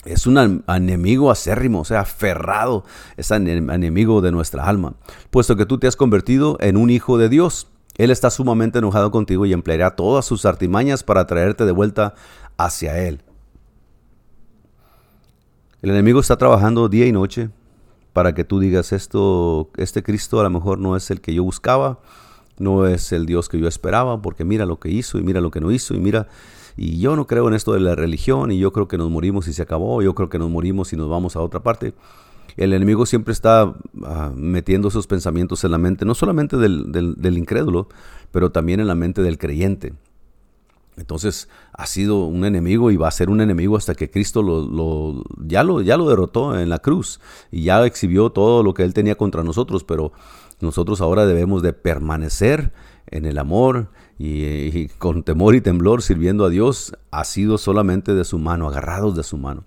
es un enemigo acérrimo, o sea, aferrado, es enemigo de nuestra alma, puesto que tú te has convertido en un hijo de Dios. Él está sumamente enojado contigo y empleará todas sus artimañas para traerte de vuelta hacia Él. El enemigo está trabajando día y noche para que tú digas esto, este Cristo a lo mejor no es el que yo buscaba, no es el Dios que yo esperaba, porque mira lo que hizo y mira lo que no hizo y mira, y yo no creo en esto de la religión y yo creo que nos morimos y se acabó, yo creo que nos morimos y nos vamos a otra parte. El enemigo siempre está ah, metiendo esos pensamientos en la mente, no solamente del, del incrédulo, pero también en la mente del creyente. Entonces ha sido un enemigo y va a ser un enemigo hasta que Cristo lo, ya, lo, ya lo derrotó en la cruz y ya exhibió todo lo que él tenía contra nosotros, pero nosotros ahora debemos de permanecer en el amor y, con temor y temblor sirviendo a Dios, ha sido solamente de su mano, agarrados de su mano.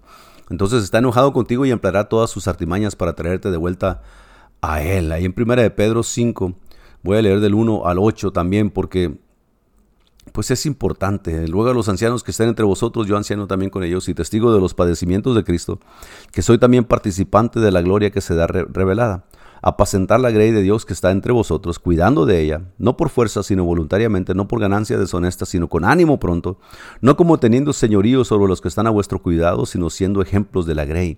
Entonces está enojado contigo y empleará todas sus artimañas para traerte de vuelta a Él. Ahí en 1 de Pedro 5, voy a leer del 1 al 8 también porque pues es importante. Luego a los ancianos que estén entre vosotros, yo anciano también con ellos y testigo de los padecimientos de Cristo, que soy también participante de la gloria que se da revelada. Apacentar la grey de Dios que está entre vosotros, cuidando de ella, no por fuerza, sino voluntariamente, no por ganancia deshonesta, sino con ánimo pronto, no como teniendo señorío sobre los que están a vuestro cuidado, sino siendo ejemplos de la grey.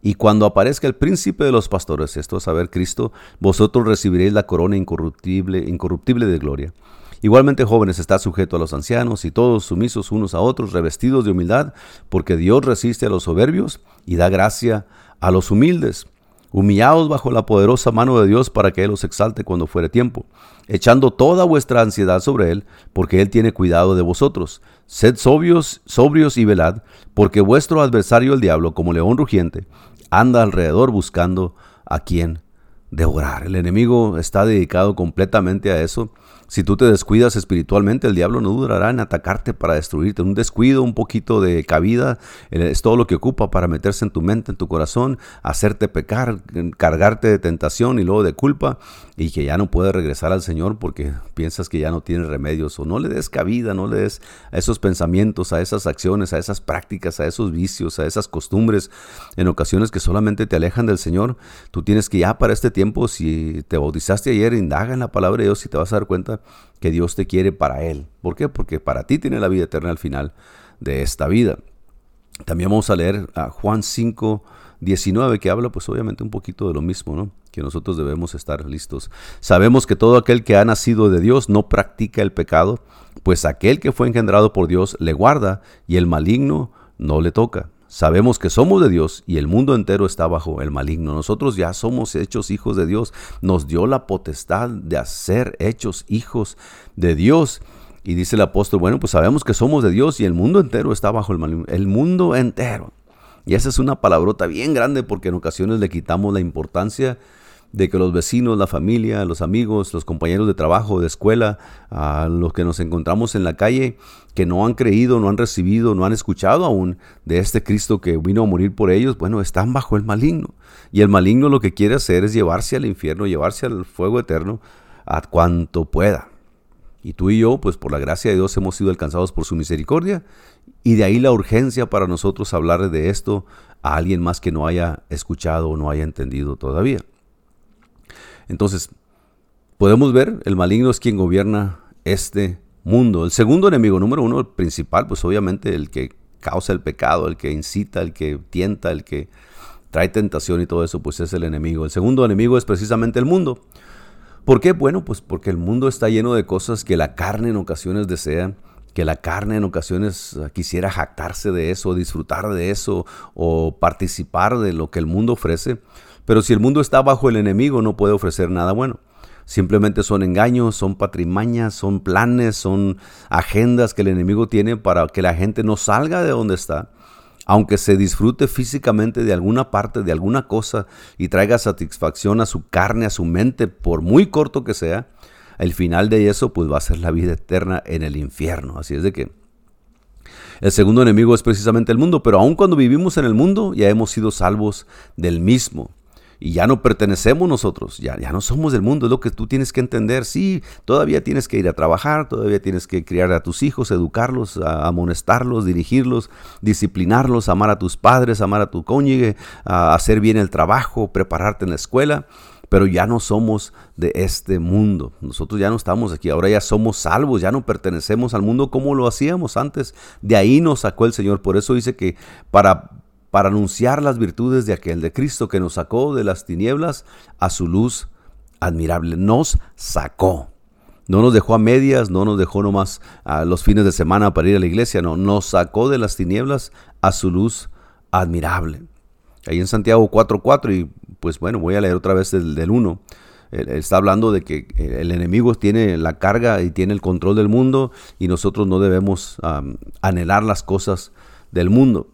Y cuando aparezca el príncipe de los pastores, esto es a ver Cristo, vosotros recibiréis la corona incorruptible, incorruptible de gloria. Igualmente, jóvenes, está sujeto a los ancianos y todos sumisos unos a otros, revestidos de humildad, porque Dios resiste a los soberbios y da gracia a los humildes. Humillaos bajo la poderosa mano de Dios para que Él os exalte cuando fuere tiempo, echando toda vuestra ansiedad sobre Él, porque Él tiene cuidado de vosotros. Sed sobrios, sobrios y velad, porque vuestro adversario el diablo, como león rugiente, anda alrededor buscando a quien devorar. El enemigo está dedicado completamente a eso si tú te descuidas espiritualmente, el diablo no durará en atacarte para destruirte. Un descuido, un poquito de cabida, eh, es todo lo que ocupa para meterse en tu mente, en tu corazón, hacerte pecar, cargarte de tentación y luego de culpa y que ya no puedes regresar al Señor porque piensas que ya no tienes remedios o no le des cabida, no le des a esos pensamientos, a esas acciones, a esas prácticas, a esos vicios, a esas costumbres en ocasiones que solamente te alejan del Señor. Tú tienes que ya para este tiempo, si te bautizaste ayer, indaga en la palabra de Dios y te vas a dar cuenta que Dios te quiere para Él. ¿Por qué? Porque para ti tiene la vida eterna al final de esta vida. También vamos a leer a Juan 5, 19, que habla pues obviamente un poquito de lo mismo, ¿no? Que nosotros debemos estar listos. Sabemos que todo aquel que ha nacido de Dios no practica el pecado, pues aquel que fue engendrado por Dios le guarda y el maligno no le toca. Sabemos que somos de Dios y el mundo entero está bajo el maligno. Nosotros ya somos hechos hijos de Dios. Nos dio la potestad de hacer hechos hijos de Dios. Y dice el apóstol, bueno, pues sabemos que somos de Dios y el mundo entero está bajo el maligno. El mundo entero. Y esa es una palabrota bien grande porque en ocasiones le quitamos la importancia de que los vecinos, la familia, los amigos, los compañeros de trabajo, de escuela, a los que nos encontramos en la calle, que no han creído, no han recibido, no han escuchado aún de este Cristo que vino a morir por ellos, bueno, están bajo el maligno. Y el maligno lo que quiere hacer es llevarse al infierno, llevarse al fuego eterno a cuanto pueda. Y tú y yo, pues por la gracia de Dios hemos sido alcanzados por su misericordia. Y de ahí la urgencia para nosotros hablar de esto a alguien más que no haya escuchado o no haya entendido todavía. Entonces, podemos ver, el maligno es quien gobierna este mundo. El segundo enemigo, número uno, el principal, pues obviamente el que causa el pecado, el que incita, el que tienta, el que trae tentación y todo eso, pues es el enemigo. El segundo enemigo es precisamente el mundo. ¿Por qué? Bueno, pues porque el mundo está lleno de cosas que la carne en ocasiones desea, que la carne en ocasiones quisiera jactarse de eso, disfrutar de eso o participar de lo que el mundo ofrece. Pero si el mundo está bajo el enemigo, no puede ofrecer nada bueno. Simplemente son engaños, son patrimañas, son planes, son agendas que el enemigo tiene para que la gente no salga de donde está. Aunque se disfrute físicamente de alguna parte, de alguna cosa y traiga satisfacción a su carne, a su mente, por muy corto que sea, el final de eso pues va a ser la vida eterna en el infierno. Así es de que el segundo enemigo es precisamente el mundo, pero aun cuando vivimos en el mundo ya hemos sido salvos del mismo y ya no pertenecemos nosotros, ya, ya no somos del mundo, es lo que tú tienes que entender. Sí, todavía tienes que ir a trabajar, todavía tienes que criar a tus hijos, educarlos, amonestarlos, dirigirlos, disciplinarlos, amar a tus padres, amar a tu cónyuge, hacer bien el trabajo, prepararte en la escuela. Pero ya no somos de este mundo. Nosotros ya no estamos aquí. Ahora ya somos salvos. Ya no pertenecemos al mundo como lo hacíamos antes. De ahí nos sacó el Señor. Por eso dice que para para anunciar las virtudes de aquel de Cristo que nos sacó de las tinieblas a su luz admirable. Nos sacó. No nos dejó a medias, no nos dejó nomás a los fines de semana para ir a la iglesia, no, nos sacó de las tinieblas a su luz admirable. Ahí en Santiago 4.4, y pues bueno, voy a leer otra vez el del 1. Está hablando de que el enemigo tiene la carga y tiene el control del mundo y nosotros no debemos anhelar las cosas del mundo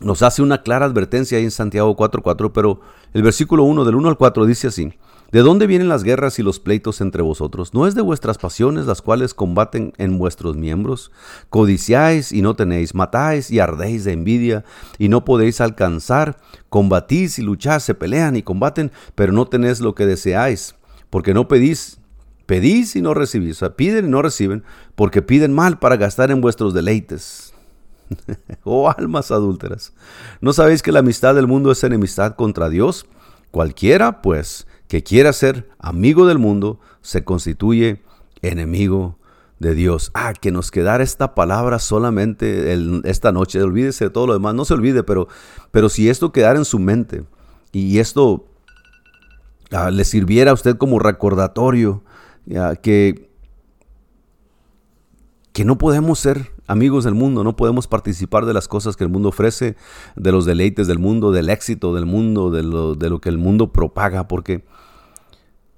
nos hace una clara advertencia ahí en Santiago 4.4, pero el versículo 1 del 1 al 4 dice así, ¿De dónde vienen las guerras y los pleitos entre vosotros? ¿No es de vuestras pasiones las cuales combaten en vuestros miembros? Codiciáis y no tenéis, matáis y ardéis de envidia y no podéis alcanzar, combatís y lucháis, se pelean y combaten, pero no tenéis lo que deseáis, porque no pedís Pedís y no recibís, o sea, piden y no reciben, porque piden mal para gastar en vuestros deleites. oh almas adúlteras, ¿no sabéis que la amistad del mundo es enemistad contra Dios? Cualquiera, pues, que quiera ser amigo del mundo, se constituye enemigo de Dios. Ah, que nos quedara esta palabra solamente esta noche. Olvídese de todo lo demás, no se olvide, pero, pero si esto quedara en su mente y esto ah, le sirviera a usted como recordatorio, que, que no podemos ser amigos del mundo, no podemos participar de las cosas que el mundo ofrece, de los deleites del mundo, del éxito del mundo, de lo, que el mundo propaga, porque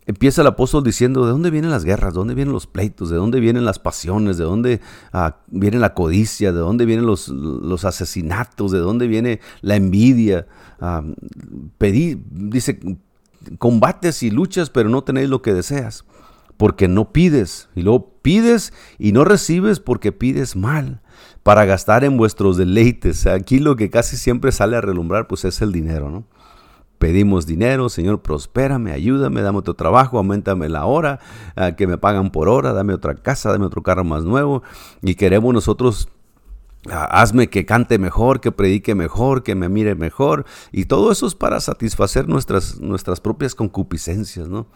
empieza el apóstol diciendo, ¿de dónde vienen las guerras? ¿De dónde vienen los pleitos? ¿De dónde vienen las pasiones? ¿De dónde ah, viene la codicia? ¿De dónde vienen los, los asesinatos? ¿De dónde viene la envidia? Ah, pedí, dice, combates y luchas, pero no tenéis lo que deseas porque no pides. Y luego pides y no recibes porque pides mal para gastar en vuestros deleites. Aquí lo que casi siempre sale a relumbrar pues es el dinero, ¿no? Pedimos dinero, Señor, prospérame, ayúdame, dame otro trabajo, aumentame la hora, ah, que me pagan por hora, dame otra casa, dame otro carro más nuevo. Y queremos nosotros ah, hazme que cante mejor, que predique mejor, que me mire mejor. Y todo eso es para satisfacer nuestras, nuestras propias concupiscencias, ¿no?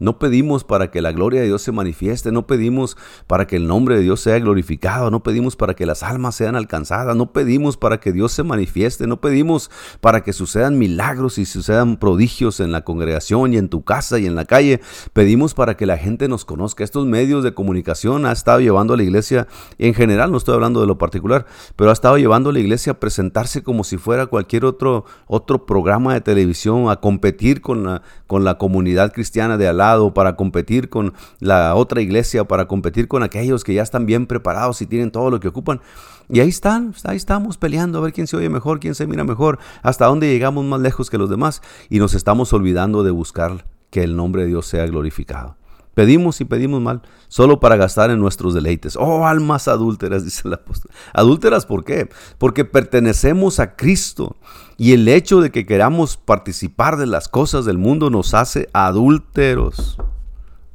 No pedimos para que la gloria de Dios se manifieste, no pedimos para que el nombre de Dios sea glorificado, no pedimos para que las almas sean alcanzadas, no pedimos para que Dios se manifieste, no pedimos para que sucedan milagros y sucedan prodigios en la congregación y en tu casa y en la calle. Pedimos para que la gente nos conozca. Estos medios de comunicación ha estado llevando a la iglesia, en general, no estoy hablando de lo particular, pero ha estado llevando a la iglesia a presentarse como si fuera cualquier otro, otro programa de televisión, a competir con la, con la comunidad cristiana de Alá para competir con la otra iglesia, para competir con aquellos que ya están bien preparados y tienen todo lo que ocupan. Y ahí están, ahí estamos peleando a ver quién se oye mejor, quién se mira mejor, hasta dónde llegamos más lejos que los demás y nos estamos olvidando de buscar que el nombre de Dios sea glorificado. Pedimos y pedimos mal, solo para gastar en nuestros deleites. Oh, almas adúlteras, dice el apóstol. ¿Adúlteras por qué? Porque pertenecemos a Cristo. Y el hecho de que queramos participar de las cosas del mundo nos hace adúlteros.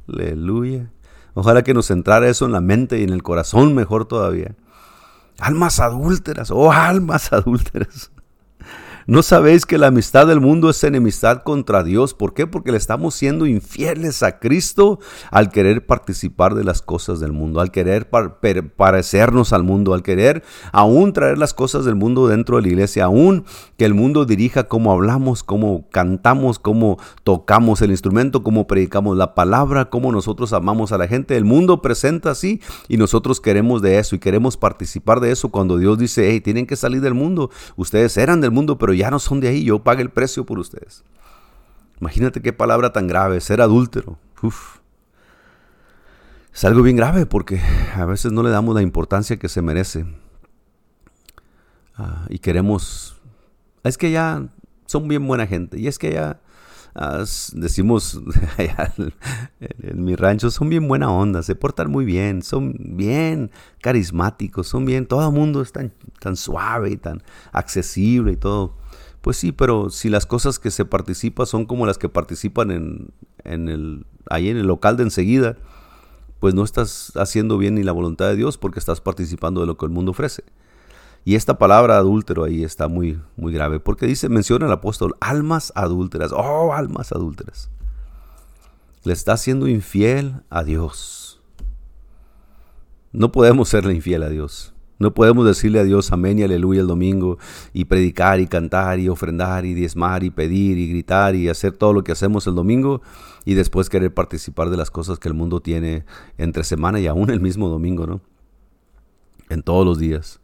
Aleluya. Ojalá que nos entrara eso en la mente y en el corazón mejor todavía. Almas adúlteras, oh almas adúlteras. ¿No sabéis que la amistad del mundo es enemistad contra Dios? ¿Por qué? Porque le estamos siendo infieles a Cristo al querer participar de las cosas del mundo, al querer parecernos al mundo, al querer aún traer las cosas del mundo dentro de la iglesia, aún que el mundo dirija cómo hablamos, cómo cantamos, cómo tocamos el instrumento, cómo predicamos la palabra, cómo nosotros amamos a la gente. El mundo presenta así y nosotros queremos de eso y queremos participar de eso cuando Dios dice, hey, tienen que salir del mundo. Ustedes eran del mundo, pero ya no son de ahí, yo pagué el precio por ustedes. Imagínate qué palabra tan grave, ser adúltero. es algo bien grave porque a veces no le damos la importancia que se merece. Ah, y queremos, es que ya son bien buena gente, y es que ya ah, decimos en, mi rancho, son bien buena onda, se portan muy bien, son bien carismáticos, son bien, todo el mundo es tan, tan suave y tan accesible y todo. Pues sí, pero si las cosas que se participan son como las que participan en, en el, ahí en el local de enseguida, pues no estás haciendo bien ni la voluntad de Dios porque estás participando de lo que el mundo ofrece. Y esta palabra adúltero ahí está muy, muy grave, porque dice, menciona el apóstol, almas adúlteras, oh, almas adúlteras. Le está siendo infiel a Dios. No podemos serle infiel a Dios. No podemos decirle a Dios amén y aleluya el domingo y predicar y cantar y ofrendar y diezmar y pedir y gritar y hacer todo lo que hacemos el domingo y después querer participar de las cosas que el mundo tiene entre semana y aún el mismo domingo, ¿no? En todos los días.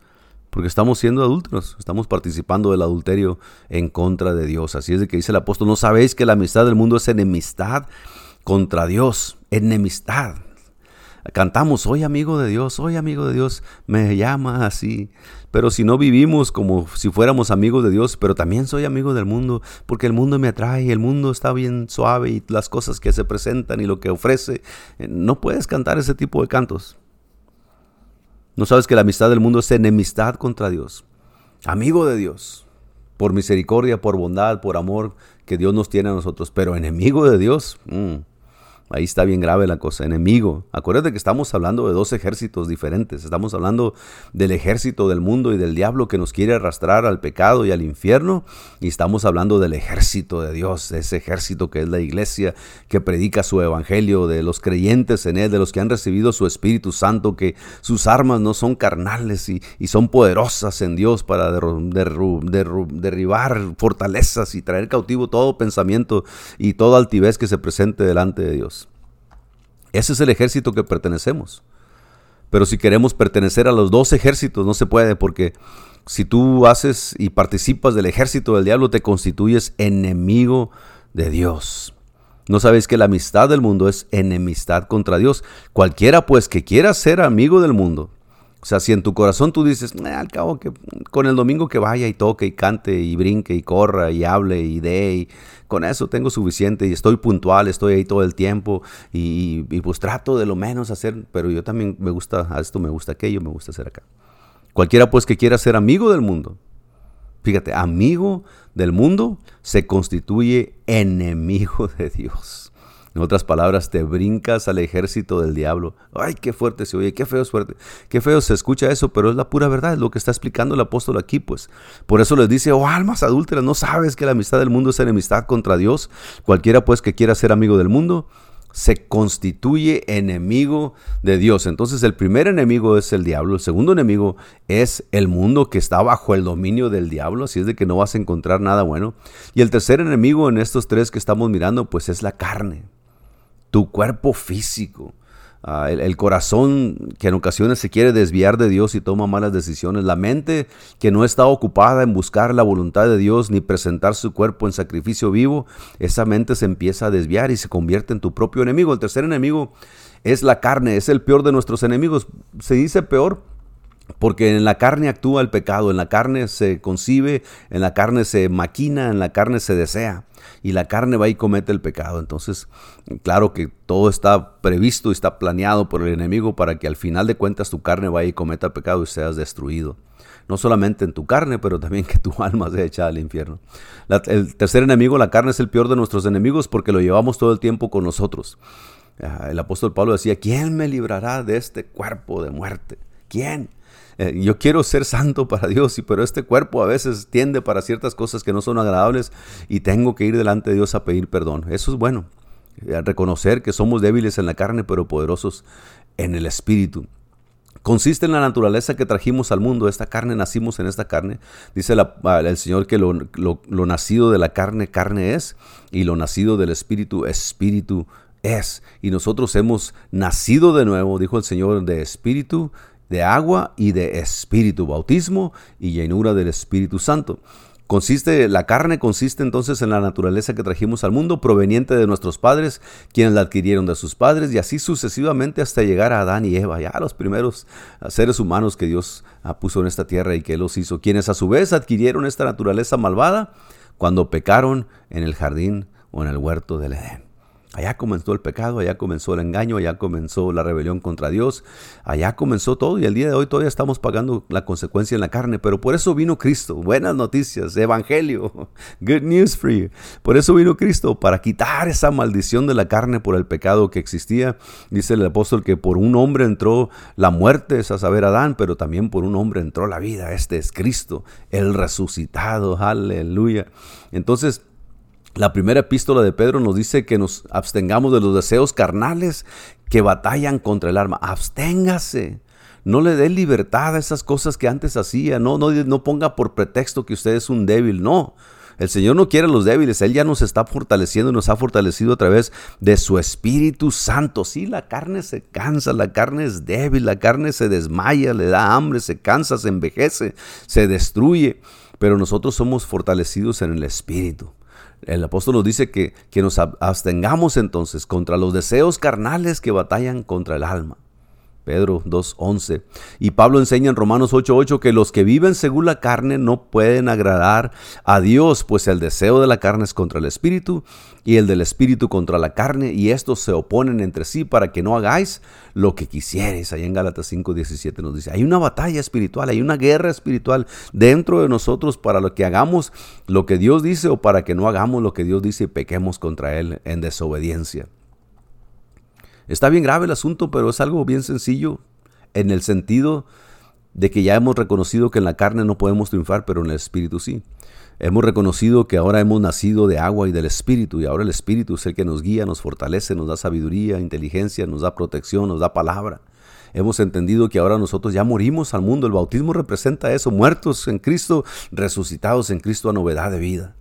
Porque estamos siendo adúlteros, estamos participando del adulterio en contra de Dios. Así es de que dice el apóstol, no sabéis que la amistad del mundo es enemistad contra Dios, enemistad. Cantamos, soy amigo de Dios, soy amigo de Dios, me llama así. Pero si no vivimos como si fuéramos amigos de Dios, pero también soy amigo del mundo, porque el mundo me atrae, el mundo está bien suave y las cosas que se presentan y lo que ofrece, eh, no puedes cantar ese tipo de cantos. No sabes que la amistad del mundo es enemistad contra Dios. Amigo de Dios, por misericordia, por bondad, por amor que Dios nos tiene a nosotros, pero enemigo de Dios. Mm, Ahí está bien grave la cosa, enemigo. Acuérdate que estamos hablando de dos ejércitos diferentes. Estamos hablando del ejército del mundo y del diablo que nos quiere arrastrar al pecado y al infierno. Y estamos hablando del ejército de Dios, ese ejército que es la iglesia que predica su evangelio, de los creyentes en él, de los que han recibido su Espíritu Santo, que sus armas no son carnales y, son poderosas en Dios para derribar fortalezas y traer cautivo todo pensamiento y toda altivez que se presente delante de Dios. Ese es el ejército que pertenecemos. Pero si queremos pertenecer a los dos ejércitos, no se puede porque si tú haces y participas del ejército del diablo, te constituyes enemigo de Dios. ¿No sabéis que la amistad del mundo es enemistad contra Dios? Cualquiera pues que quiera ser amigo del mundo, o sea, si en tu corazón tú dices, al cabo que con el domingo que vaya y toque y cante y brinque y corra y hable y dé, y con eso tengo suficiente y estoy puntual, estoy ahí todo el tiempo y, pues trato de lo menos hacer, pero yo también me gusta, a esto me gusta aquello, me gusta hacer acá. Cualquiera pues que quiera ser amigo del mundo, fíjate, amigo del mundo se constituye enemigo de Dios. En otras palabras, te brincas al ejército del diablo. Ay, qué fuerte se oye, qué feo es fuerte. Qué feo se escucha eso, pero es la pura verdad, es lo que está explicando el apóstol aquí, pues. Por eso les dice, oh almas adúlteras, ¿no sabes que la amistad del mundo es enemistad contra Dios? Cualquiera pues que quiera ser amigo del mundo, se constituye enemigo de Dios. Entonces el primer enemigo es el diablo, el segundo enemigo es el mundo que está bajo el dominio del diablo, así es de que no vas a encontrar nada bueno. Y el tercer enemigo en estos tres que estamos mirando, pues es la carne tu cuerpo físico. Ah, el, corazón que en ocasiones se quiere desviar de Dios y toma malas decisiones, la mente que no está ocupada en buscar la voluntad de Dios ni presentar su cuerpo en sacrificio vivo, esa mente se empieza a desviar y se convierte en tu propio enemigo. El tercer enemigo es la carne, es el peor de nuestros enemigos. Se dice peor porque en la carne actúa el pecado, en la carne se concibe, en la carne se maquina, en la carne se desea. Y la carne va y comete el pecado. Entonces, claro que todo está previsto y está planeado por el enemigo para que al final de cuentas tu carne vaya y cometa pecado y seas destruido. No solamente en tu carne, pero también que tu alma sea echada al infierno. el tercer enemigo, la carne, es el peor de nuestros enemigos porque lo llevamos todo el tiempo con nosotros. Ah, el apóstol Pablo decía, ¿quién me librará de este cuerpo de muerte? ¿Quién? Eh, yo quiero ser santo para Dios, y, pero este cuerpo a veces tiende para ciertas cosas que no son agradables y tengo que ir delante de Dios a pedir perdón. Eso es bueno, eh, reconocer que somos débiles en la carne, pero poderosos en el espíritu. Consiste en la naturaleza que trajimos al mundo. Esta carne, nacimos en esta carne. Dice ah, el Señor que lo, lo nacido de la carne, carne es, y lo nacido del espíritu, espíritu es. Y nosotros hemos nacido de nuevo, dijo el Señor, de espíritu de agua y de espíritu, bautismo y llenura del Espíritu Santo. Consiste, la carne consiste entonces en la naturaleza que trajimos al mundo, proveniente de nuestros padres, quienes la adquirieron de sus padres, y así sucesivamente hasta llegar a Adán y Eva, ya los primeros seres humanos que Dios puso en esta tierra y que los hizo, quienes a su vez adquirieron esta naturaleza malvada cuando pecaron en el jardín o en el huerto del Edén. Allá comenzó el pecado, allá comenzó el engaño, allá comenzó la rebelión contra Dios, allá comenzó todo y el día de hoy todavía estamos pagando la consecuencia en la carne, pero por eso vino Cristo. Buenas noticias, evangelio, good news for you. Por eso vino Cristo, para quitar esa maldición de la carne por el pecado que existía. Dice el apóstol que por un hombre entró la muerte, es a saber Adán, pero también por un hombre entró la vida. Este es Cristo, el resucitado, aleluya. Entonces, la primera epístola de Pedro nos dice que nos abstengamos de los deseos carnales que batallan contra el alma. Absténgase. No le dé libertad a esas cosas que antes hacía. No, no, no ponga por pretexto que usted es un débil. No. El Señor no quiere a los débiles, Él ya nos está fortaleciendo nos ha fortalecido a través de su Espíritu Santo. Sí, la carne se cansa, la carne es débil, la carne se desmaya, le da hambre, se cansa, se envejece, se destruye, pero nosotros somos fortalecidos en el Espíritu. El apóstol nos dice que, que nos abstengamos entonces contra los deseos carnales que batallan contra el alma. Pedro 2.11. Y Pablo enseña en Romanos 8.8 que los que viven según la carne no pueden agradar a Dios, pues el deseo de la carne es contra el espíritu y el del espíritu contra la carne, y estos se oponen entre sí para que no hagáis lo que quisierais. Ahí en Gálatas 5.17 nos dice, hay una batalla espiritual, hay una guerra espiritual dentro de nosotros para lo que hagamos lo que Dios dice o para que no hagamos lo que Dios dice y pequemos contra Él en desobediencia. Está bien grave el asunto, pero es algo bien sencillo en el sentido de que ya hemos reconocido que en la carne no podemos triunfar, pero en el espíritu sí. Hemos reconocido que ahora hemos nacido de agua y del espíritu, y ahora el espíritu es el que nos guía, nos fortalece, nos da sabiduría, inteligencia, nos da protección, nos da palabra. Hemos entendido que ahora nosotros ya morimos al mundo. El bautismo representa eso, muertos en Cristo, resucitados en Cristo a novedad de vida.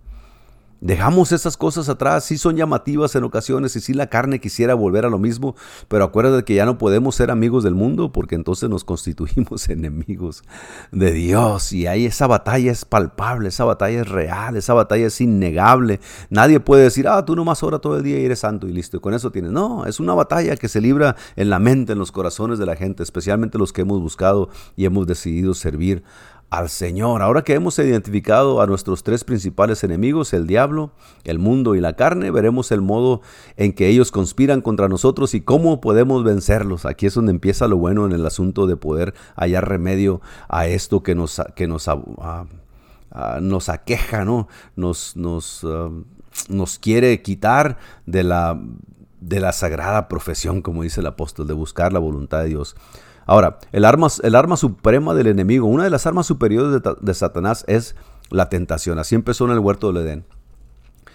Dejamos esas cosas atrás, sí son llamativas en ocasiones y sí la carne quisiera volver a lo mismo, pero acuérdate que ya no podemos ser amigos del mundo porque entonces nos constituimos enemigos de Dios y ahí esa batalla es palpable, esa batalla es real, esa batalla es innegable. Nadie puede decir, ah, tú nomás ora todo el día y eres santo y listo, y con eso tienes. No, es una batalla que se libra en la mente, en los corazones de la gente, especialmente los que hemos buscado y hemos decidido servir al Señor. Ahora que hemos identificado a nuestros tres principales enemigos, el diablo, el mundo y la carne, veremos el modo en que ellos conspiran contra nosotros y cómo podemos vencerlos. Aquí es donde empieza lo bueno en el asunto de poder hallar remedio a esto que nos, que nos, nos aqueja, ¿no? nos, nos, nos quiere quitar de la, de la sagrada profesión, como dice el apóstol, de buscar la voluntad de Dios. Ahora, el arma, el arma suprema del enemigo, una de las armas superiores de, Satanás es la tentación. Así empezó en el huerto del Edén.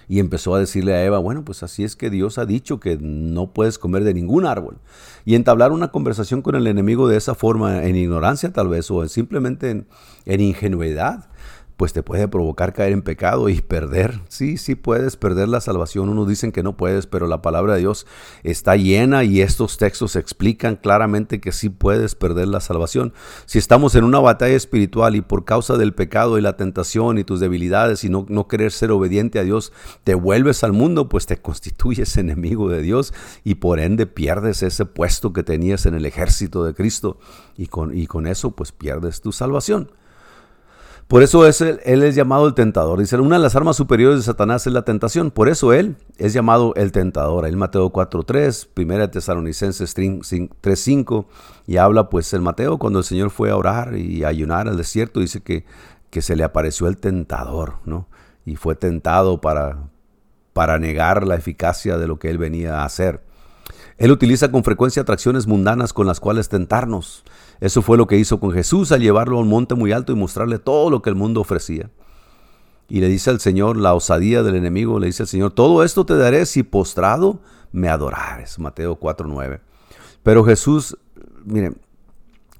Y empezó a decirle a Eva, bueno, pues así es que Dios ha dicho que no puedes comer de ningún árbol. Y entablar una conversación con el enemigo de esa forma, en ignorancia tal vez, o simplemente en, en ingenuidad, pues te puede provocar caer en pecado y perder. Sí, sí puedes perder la salvación. Unos dicen que no puedes, pero la palabra de Dios está llena y estos textos explican claramente que sí puedes perder la salvación. Si estamos en una batalla espiritual y por causa del pecado y la tentación y tus debilidades y no, no querer ser obediente a Dios, te vuelves al mundo, pues te constituyes enemigo de Dios y por ende pierdes ese puesto que tenías en el ejército de Cristo y con, y con eso pues pierdes tu salvación. Por eso es él, es llamado el tentador. Dice, una de las armas superiores de Satanás es la tentación. Por eso él es llamado el tentador. El Mateo 4.3, 1 Tesalonicenses 3.5, y habla pues el Mateo cuando el Señor fue a orar y a ayunar al desierto, dice que, que se le apareció el tentador, ¿no? Y fue tentado para, para negar la eficacia de lo que él venía a hacer. Él utiliza con frecuencia atracciones mundanas con las cuales tentarnos. Eso fue lo que hizo con Jesús al llevarlo a un monte muy alto y mostrarle todo lo que el mundo ofrecía. Y le dice al Señor, la osadía del enemigo, le dice al Señor, todo esto te daré si postrado me adorares. Mateo 4.9. Pero Jesús, miren,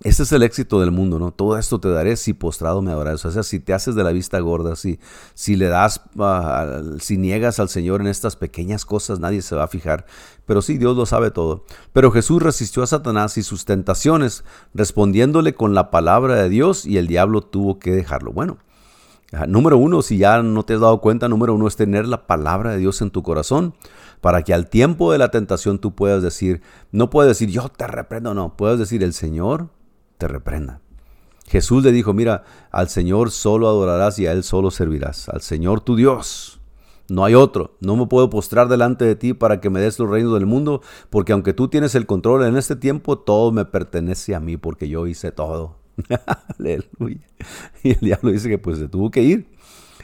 este es el éxito del mundo, ¿no? Todo esto te daré si postrado me adoras. O sea, si te haces de la vista gorda, si, si le das, ah, si niegas al Señor en estas pequeñas cosas, nadie se va a fijar. Pero sí, Dios lo sabe todo. Pero Jesús resistió a Satanás y sus tentaciones, respondiéndole con la palabra de Dios y el diablo tuvo que dejarlo. Bueno, Número uno, si ya no te has dado cuenta, número uno es tener la palabra de Dios en tu corazón para que al tiempo de la tentación tú puedas decir, no puedes decir yo te reprendo, no, puedes decir el Señor te reprenda. Jesús le dijo, mira, al Señor solo adorarás y a Él solo servirás, al Señor tu Dios. No hay otro. No me puedo postrar delante de ti para que me des los reinos del mundo, porque aunque tú tienes el control en este tiempo, todo me pertenece a mí, porque yo hice todo. Aleluya. Y el diablo dice que pues se tuvo que ir.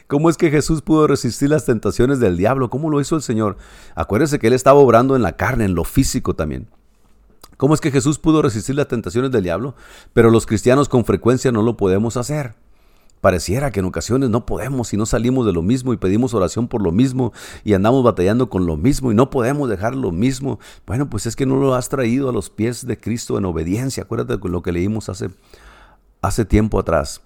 ¿Cómo es que Jesús pudo resistir las tentaciones del diablo? ¿Cómo lo hizo el Señor? Acuérdense que Él estaba obrando en la carne, en lo físico también. ¿Cómo es que Jesús pudo resistir las tentaciones del diablo? Pero los cristianos con frecuencia no lo podemos hacer. Pareciera que en ocasiones no podemos y no salimos de lo mismo y pedimos oración por lo mismo y andamos batallando con lo mismo y no podemos dejar lo mismo. Bueno, pues es que no lo has traído a los pies de Cristo en obediencia. Acuérdate de lo que leímos hace, hace tiempo atrás.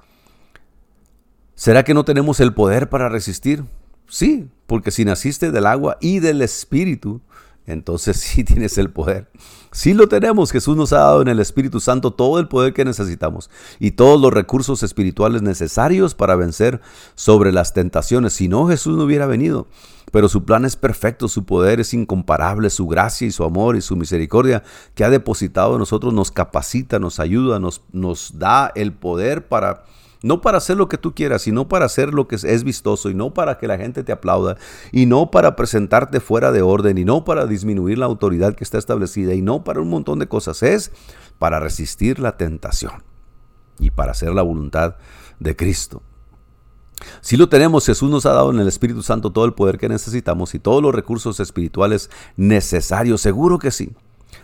¿Será que no tenemos el poder para resistir? Sí, porque si naciste del agua y del Espíritu, entonces sí tienes el poder. Sí lo tenemos. Jesús nos ha dado en el Espíritu Santo todo el poder que necesitamos y todos los recursos espirituales necesarios para vencer sobre las tentaciones. Si no, Jesús no hubiera venido. Pero su plan es perfecto, su poder es incomparable, su gracia y su amor y su misericordia que ha depositado en nosotros nos capacita, nos ayuda, nos, nos da el poder para no para hacer lo que tú quieras, sino para hacer lo que es vistoso y no para que la gente te aplauda y no para presentarte fuera de orden y no para disminuir la autoridad que está establecida y no para un montón de cosas. Es para resistir la tentación y para hacer la voluntad de Cristo. Si lo tenemos, Jesús nos ha dado en el Espíritu Santo todo el poder que necesitamos y todos los recursos espirituales necesarios, seguro que sí,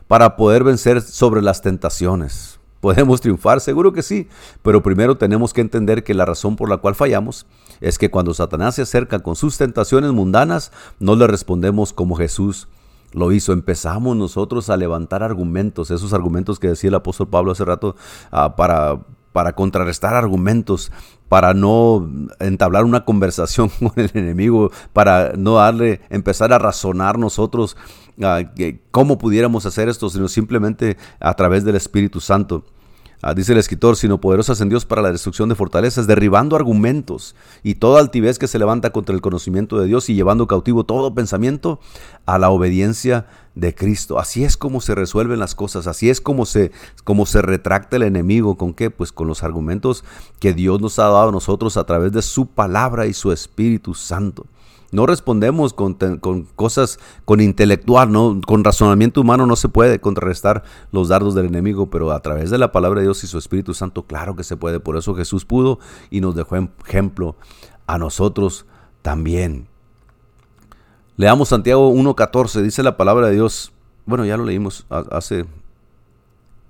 para poder vencer sobre las tentaciones. ¿Podemos triunfar? Seguro que sí, pero primero tenemos que entender que la razón por la cual fallamos es que cuando Satanás se acerca con sus tentaciones mundanas, no le respondemos como Jesús lo hizo. Empezamos nosotros a levantar argumentos, esos argumentos que decía el apóstol Pablo hace rato, ah, para, para contrarrestar argumentos, para no entablar una conversación con el enemigo, para no darle, empezar a razonar nosotros cómo pudiéramos hacer esto, sino simplemente a través del Espíritu Santo. Ah, dice el escritor, sino poderosas en Dios para la destrucción de fortalezas, derribando argumentos y toda altivez que se levanta contra el conocimiento de Dios y llevando cautivo todo pensamiento a la obediencia de Cristo. Así es como se resuelven las cosas, así es como se, como se retracta el enemigo. ¿Con qué? Pues con los argumentos que Dios nos ha dado a nosotros a través de su palabra y su Espíritu Santo. No respondemos con, cosas, con intelectual, ¿no? con razonamiento humano no se puede contrarrestar los dardos del enemigo, pero a través de la palabra de Dios y su Espíritu Santo, claro que se puede. Por eso Jesús pudo y nos dejó ejemplo a nosotros también. Leamos Santiago 1.14, dice la palabra de Dios. Bueno, ya lo leímos hace,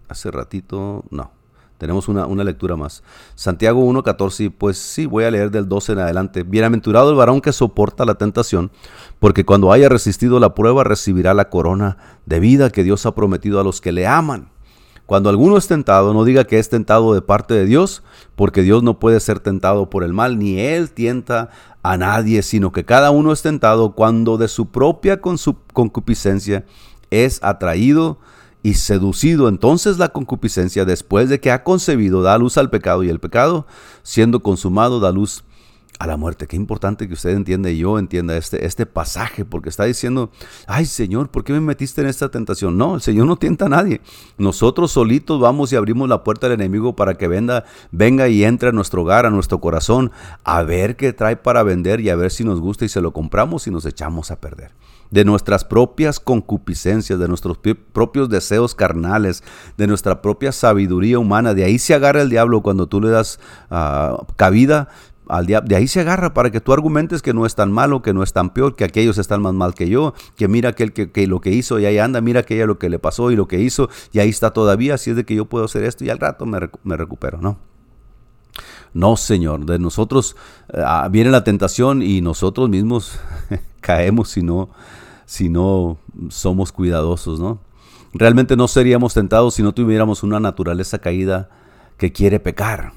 hace ratito, no. Tenemos una, lectura más. Santiago 1.14, pues sí, voy a leer del 12 en adelante. Bienaventurado el varón que soporta la tentación, porque cuando haya resistido la prueba recibirá la corona de vida que Dios ha prometido a los que le aman. Cuando alguno es tentado, no diga que es tentado de parte de Dios, porque Dios no puede ser tentado por el mal, ni Él tienta a nadie, sino que cada uno es tentado cuando de su propia concupiscencia es atraído y seducido entonces la concupiscencia después de que ha concebido da luz al pecado y el pecado siendo consumado da luz a la muerte. Qué importante que usted entienda y yo entienda este, este pasaje, porque está diciendo, ay Señor, ¿por qué me metiste en esta tentación? No, el Señor no tienta a nadie. Nosotros solitos vamos y abrimos la puerta al enemigo para que venga, venga y entre a nuestro hogar, a nuestro corazón, a ver qué trae para vender y a ver si nos gusta y se lo compramos y nos echamos a perder de nuestras propias concupiscencias, de nuestros propios deseos carnales, de nuestra propia sabiduría humana. De ahí se agarra el diablo cuando tú le das ah, cabida. Al diablo. De ahí se agarra para que tú argumentes que no es tan malo, que no es tan peor, que aquellos están más mal que yo, que mira aquel que, que lo que hizo y ahí anda, mira aquella lo que le pasó y lo que hizo y ahí está todavía, así es de que yo puedo hacer esto y al rato me, me recupero, ¿no? No, Señor, de nosotros ah, viene la tentación y nosotros mismos caemos si no, si no somos cuidadosos, ¿no? Realmente no seríamos tentados si no tuviéramos una naturaleza caída que quiere pecar.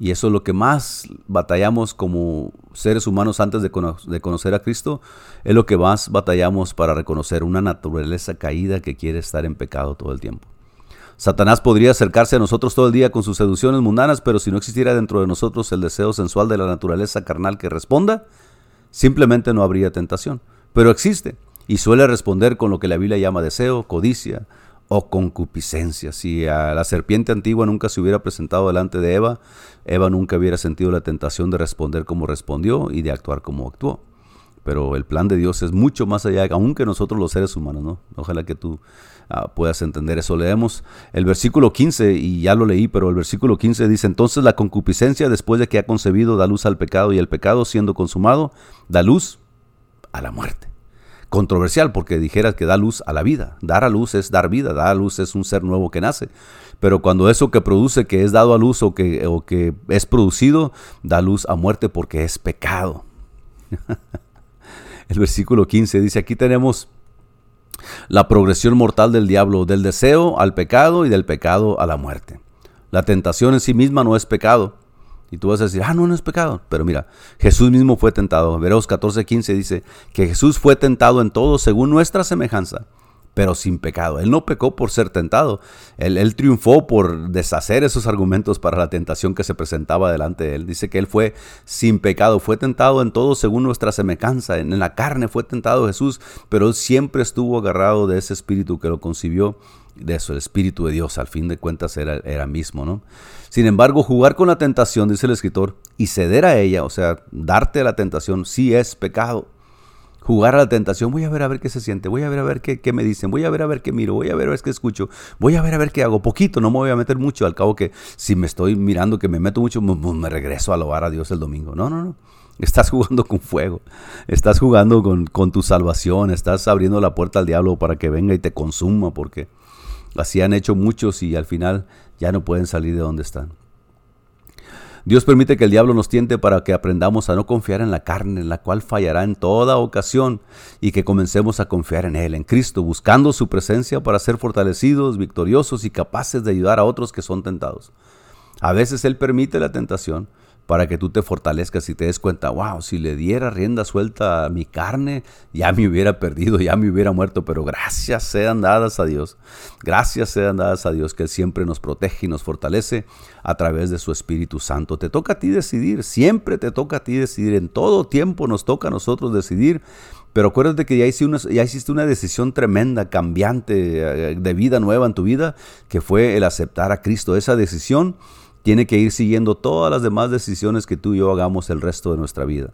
Y eso es lo que más batallamos como seres humanos antes de, de, conocer a Cristo, es lo que más batallamos para reconocer una naturaleza caída que quiere estar en pecado todo el tiempo. Satanás podría acercarse a nosotros todo el día con sus seducciones mundanas, pero si no existiera dentro de nosotros el deseo sensual de la naturaleza carnal que responda, simplemente no habría tentación. Pero existe y suele responder con lo que la Biblia llama deseo, codicia o concupiscencia. Si a la serpiente antigua nunca se hubiera presentado delante de Eva, Eva nunca hubiera sentido la tentación de responder como respondió y de actuar como actuó. Pero el plan de Dios es mucho más allá, aunque nosotros los seres humanos, ¿no? Ojalá que tú Ah, puedas entender eso. Leemos el versículo 15 y ya lo leí, pero el versículo 15 dice, entonces la concupiscencia después de que ha concebido da luz al pecado y el pecado siendo consumado da luz a la muerte. Controversial porque dijeras que da luz a la vida. Dar a luz es dar vida, dar a luz es un ser nuevo que nace. Pero cuando eso que produce, que es dado a luz o que, o que es producido, da luz a muerte porque es pecado. el versículo 15 dice, aquí tenemos la progresión mortal del diablo, del deseo al pecado y del pecado a la muerte. La tentación en sí misma no es pecado. Y tú vas a decir, ah, no, no es pecado. Pero mira, Jesús mismo fue tentado. Hebreos 14:15 dice que Jesús fue tentado en todo según nuestra semejanza, pero sin pecado. Él no pecó por ser tentado. Él, triunfó por deshacer esos argumentos para la tentación que se presentaba delante de él. Dice que él fue sin pecado, fue tentado en todo según nuestra semejanza. En, la carne fue tentado Jesús, pero él siempre estuvo agarrado de ese espíritu que lo concibió. De eso, el espíritu de Dios, al fin de cuentas, era, era mismo, ¿no? Sin embargo, jugar con la tentación, dice el escritor, y ceder a ella, o sea, darte a la tentación, sí es pecado jugar a la tentación, voy a ver a ver qué se siente, voy a ver a ver qué, me dicen, voy a ver a ver qué miro, voy a ver a ver qué escucho, voy a ver a ver qué hago, poquito, no me voy a meter mucho, al cabo que si me estoy mirando que me meto mucho, me, regreso a lobar a Dios el domingo. No, no, no. Estás jugando con fuego, estás jugando con, con tu salvación, estás abriendo la puerta al diablo para que venga y te consuma, porque así han hecho muchos y al final ya no pueden salir de donde están. Dios permite que el diablo nos tiente para que aprendamos a no confiar en la carne, en la cual fallará en toda ocasión, y que comencemos a confiar en Él, en Cristo, buscando su presencia para ser fortalecidos, victoriosos y capaces de ayudar a otros que son tentados. A veces Él permite la tentación para que tú te fortalezcas y te des cuenta, wow, si le diera rienda suelta a mi carne, ya me hubiera perdido, ya me hubiera muerto, pero gracias sean dadas a Dios, gracias sean dadas a Dios que siempre nos protege y nos fortalece a través de su Espíritu Santo. Te toca a ti decidir, siempre te toca a ti decidir, en todo tiempo nos toca a nosotros decidir, pero acuérdate que ya hiciste, una, ya hiciste una decisión tremenda, cambiante, eh, de vida nueva en tu vida, que fue el aceptar a Cristo. Esa decisión tiene que ir siguiendo todas las demás decisiones que tú y yo hagamos el resto de nuestra vida.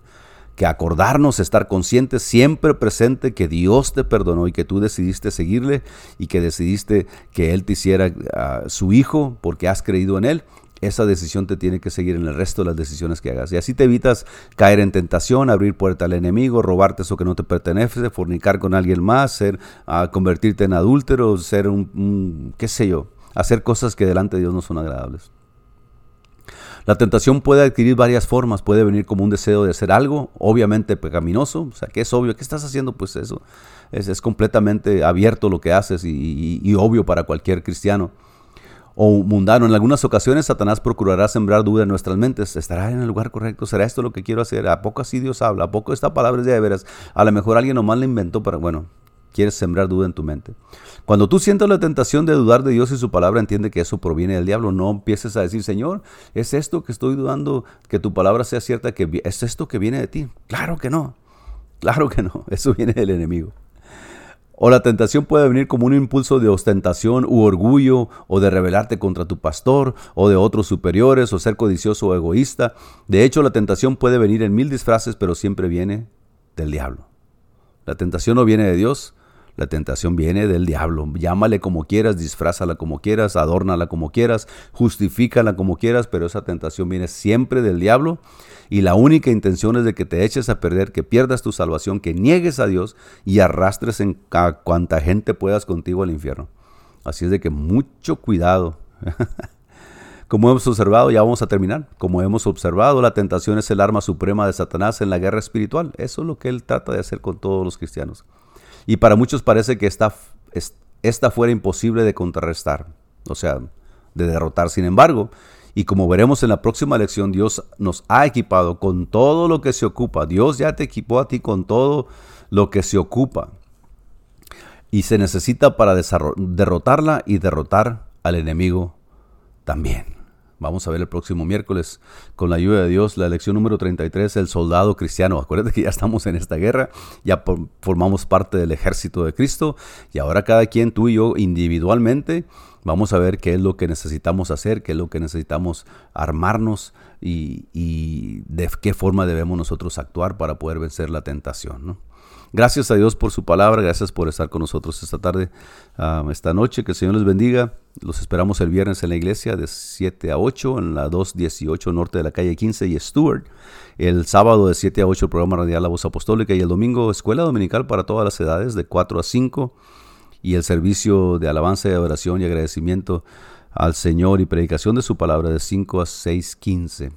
Que acordarnos, estar conscientes, siempre presente que Dios te perdonó y que tú decidiste seguirle y que decidiste que Él te hiciera ah, su hijo porque has creído en Él. Esa decisión te tiene que seguir en el resto de las decisiones que hagas. Y así te evitas caer en tentación, abrir puerta al enemigo, robarte eso que no te pertenece, fornicar con alguien más, ser, ah, convertirte en adúltero, ser un, qué sé yo, hacer cosas que delante de Dios no son agradables. La tentación puede adquirir varias formas, puede venir como un deseo de hacer algo, obviamente pecaminoso, o sea, que es obvio, ¿qué estás haciendo? Pues eso, es, completamente abierto lo que haces y, obvio para cualquier cristiano. O mundano, en algunas ocasiones Satanás procurará sembrar duda en nuestras mentes. ¿Estará en el lugar correcto? ¿Será esto lo que quiero hacer? ¿A poco así Dios habla? ¿A poco esta palabra de veras? A lo mejor alguien nomás la inventó para, bueno, quieres sembrar duda en tu mente. Cuando tú sientas la tentación de dudar de Dios y su palabra, entiende que eso proviene del diablo. No empieces a decir, Señor, ¿es esto que estoy dudando que tu palabra sea cierta? que ¿Es esto que viene de ti? Claro que no. Claro que no. Eso viene del enemigo. O la tentación puede venir como un impulso de ostentación u orgullo, o de rebelarte contra tu pastor, o de otros superiores, o ser codicioso o egoísta. De hecho, la tentación puede venir en mil disfraces, pero siempre viene del diablo. La tentación no viene de Dios, la tentación viene del diablo. Llámale como quieras, disfrázala como quieras, adórnala como quieras, justifícala como quieras, pero esa tentación viene siempre del diablo. Y la única intención es de que te eches a perder, que pierdas tu salvación, que niegues a Dios y arrastres en a cuanta gente puedas contigo al infierno. Así es de que mucho cuidado. Como hemos observado, ya vamos a terminar, como hemos observado, la tentación es el arma suprema de Satanás en la guerra espiritual. Eso es lo que él trata de hacer con todos los cristianos. Y para muchos parece que esta, esta fuera imposible de contrarrestar, o sea, de derrotar. Sin embargo, y como veremos en la próxima lección, Dios nos ha equipado con todo lo que se ocupa. Dios ya te equipó a ti con todo lo que se ocupa. Y se necesita para derrotarla y derrotar al enemigo también. Vamos a ver el próximo miércoles, con la ayuda de Dios, la lección número 33, el soldado cristiano. Acuérdate que ya estamos en esta guerra, ya formamos parte del ejército de Cristo y ahora cada quien, tú y yo individualmente, vamos a ver qué es lo que necesitamos hacer, qué es lo que necesitamos armarnos y, y de qué forma debemos nosotros actuar para poder vencer la tentación. ¿no? Gracias a Dios por su palabra, gracias por estar con nosotros esta tarde, ah, esta noche, que el Señor les bendiga. Los esperamos el viernes en la iglesia de 7 a 8 en la 218 norte de la calle 15 y Stewart. El sábado de 7 a 8 el programa radial La Voz Apostólica y el domingo escuela dominical para todas las edades de 4 a 5 y el servicio de alabanza y adoración y agradecimiento al Señor y predicación de su palabra de 5 a 6.15.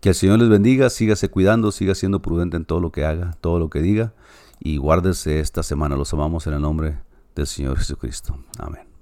Que el Señor les bendiga, sígase cuidando, siga siendo prudente en todo lo que haga, todo lo que diga y guárdese esta semana. Los amamos en el nombre del Señor Jesucristo. Amén.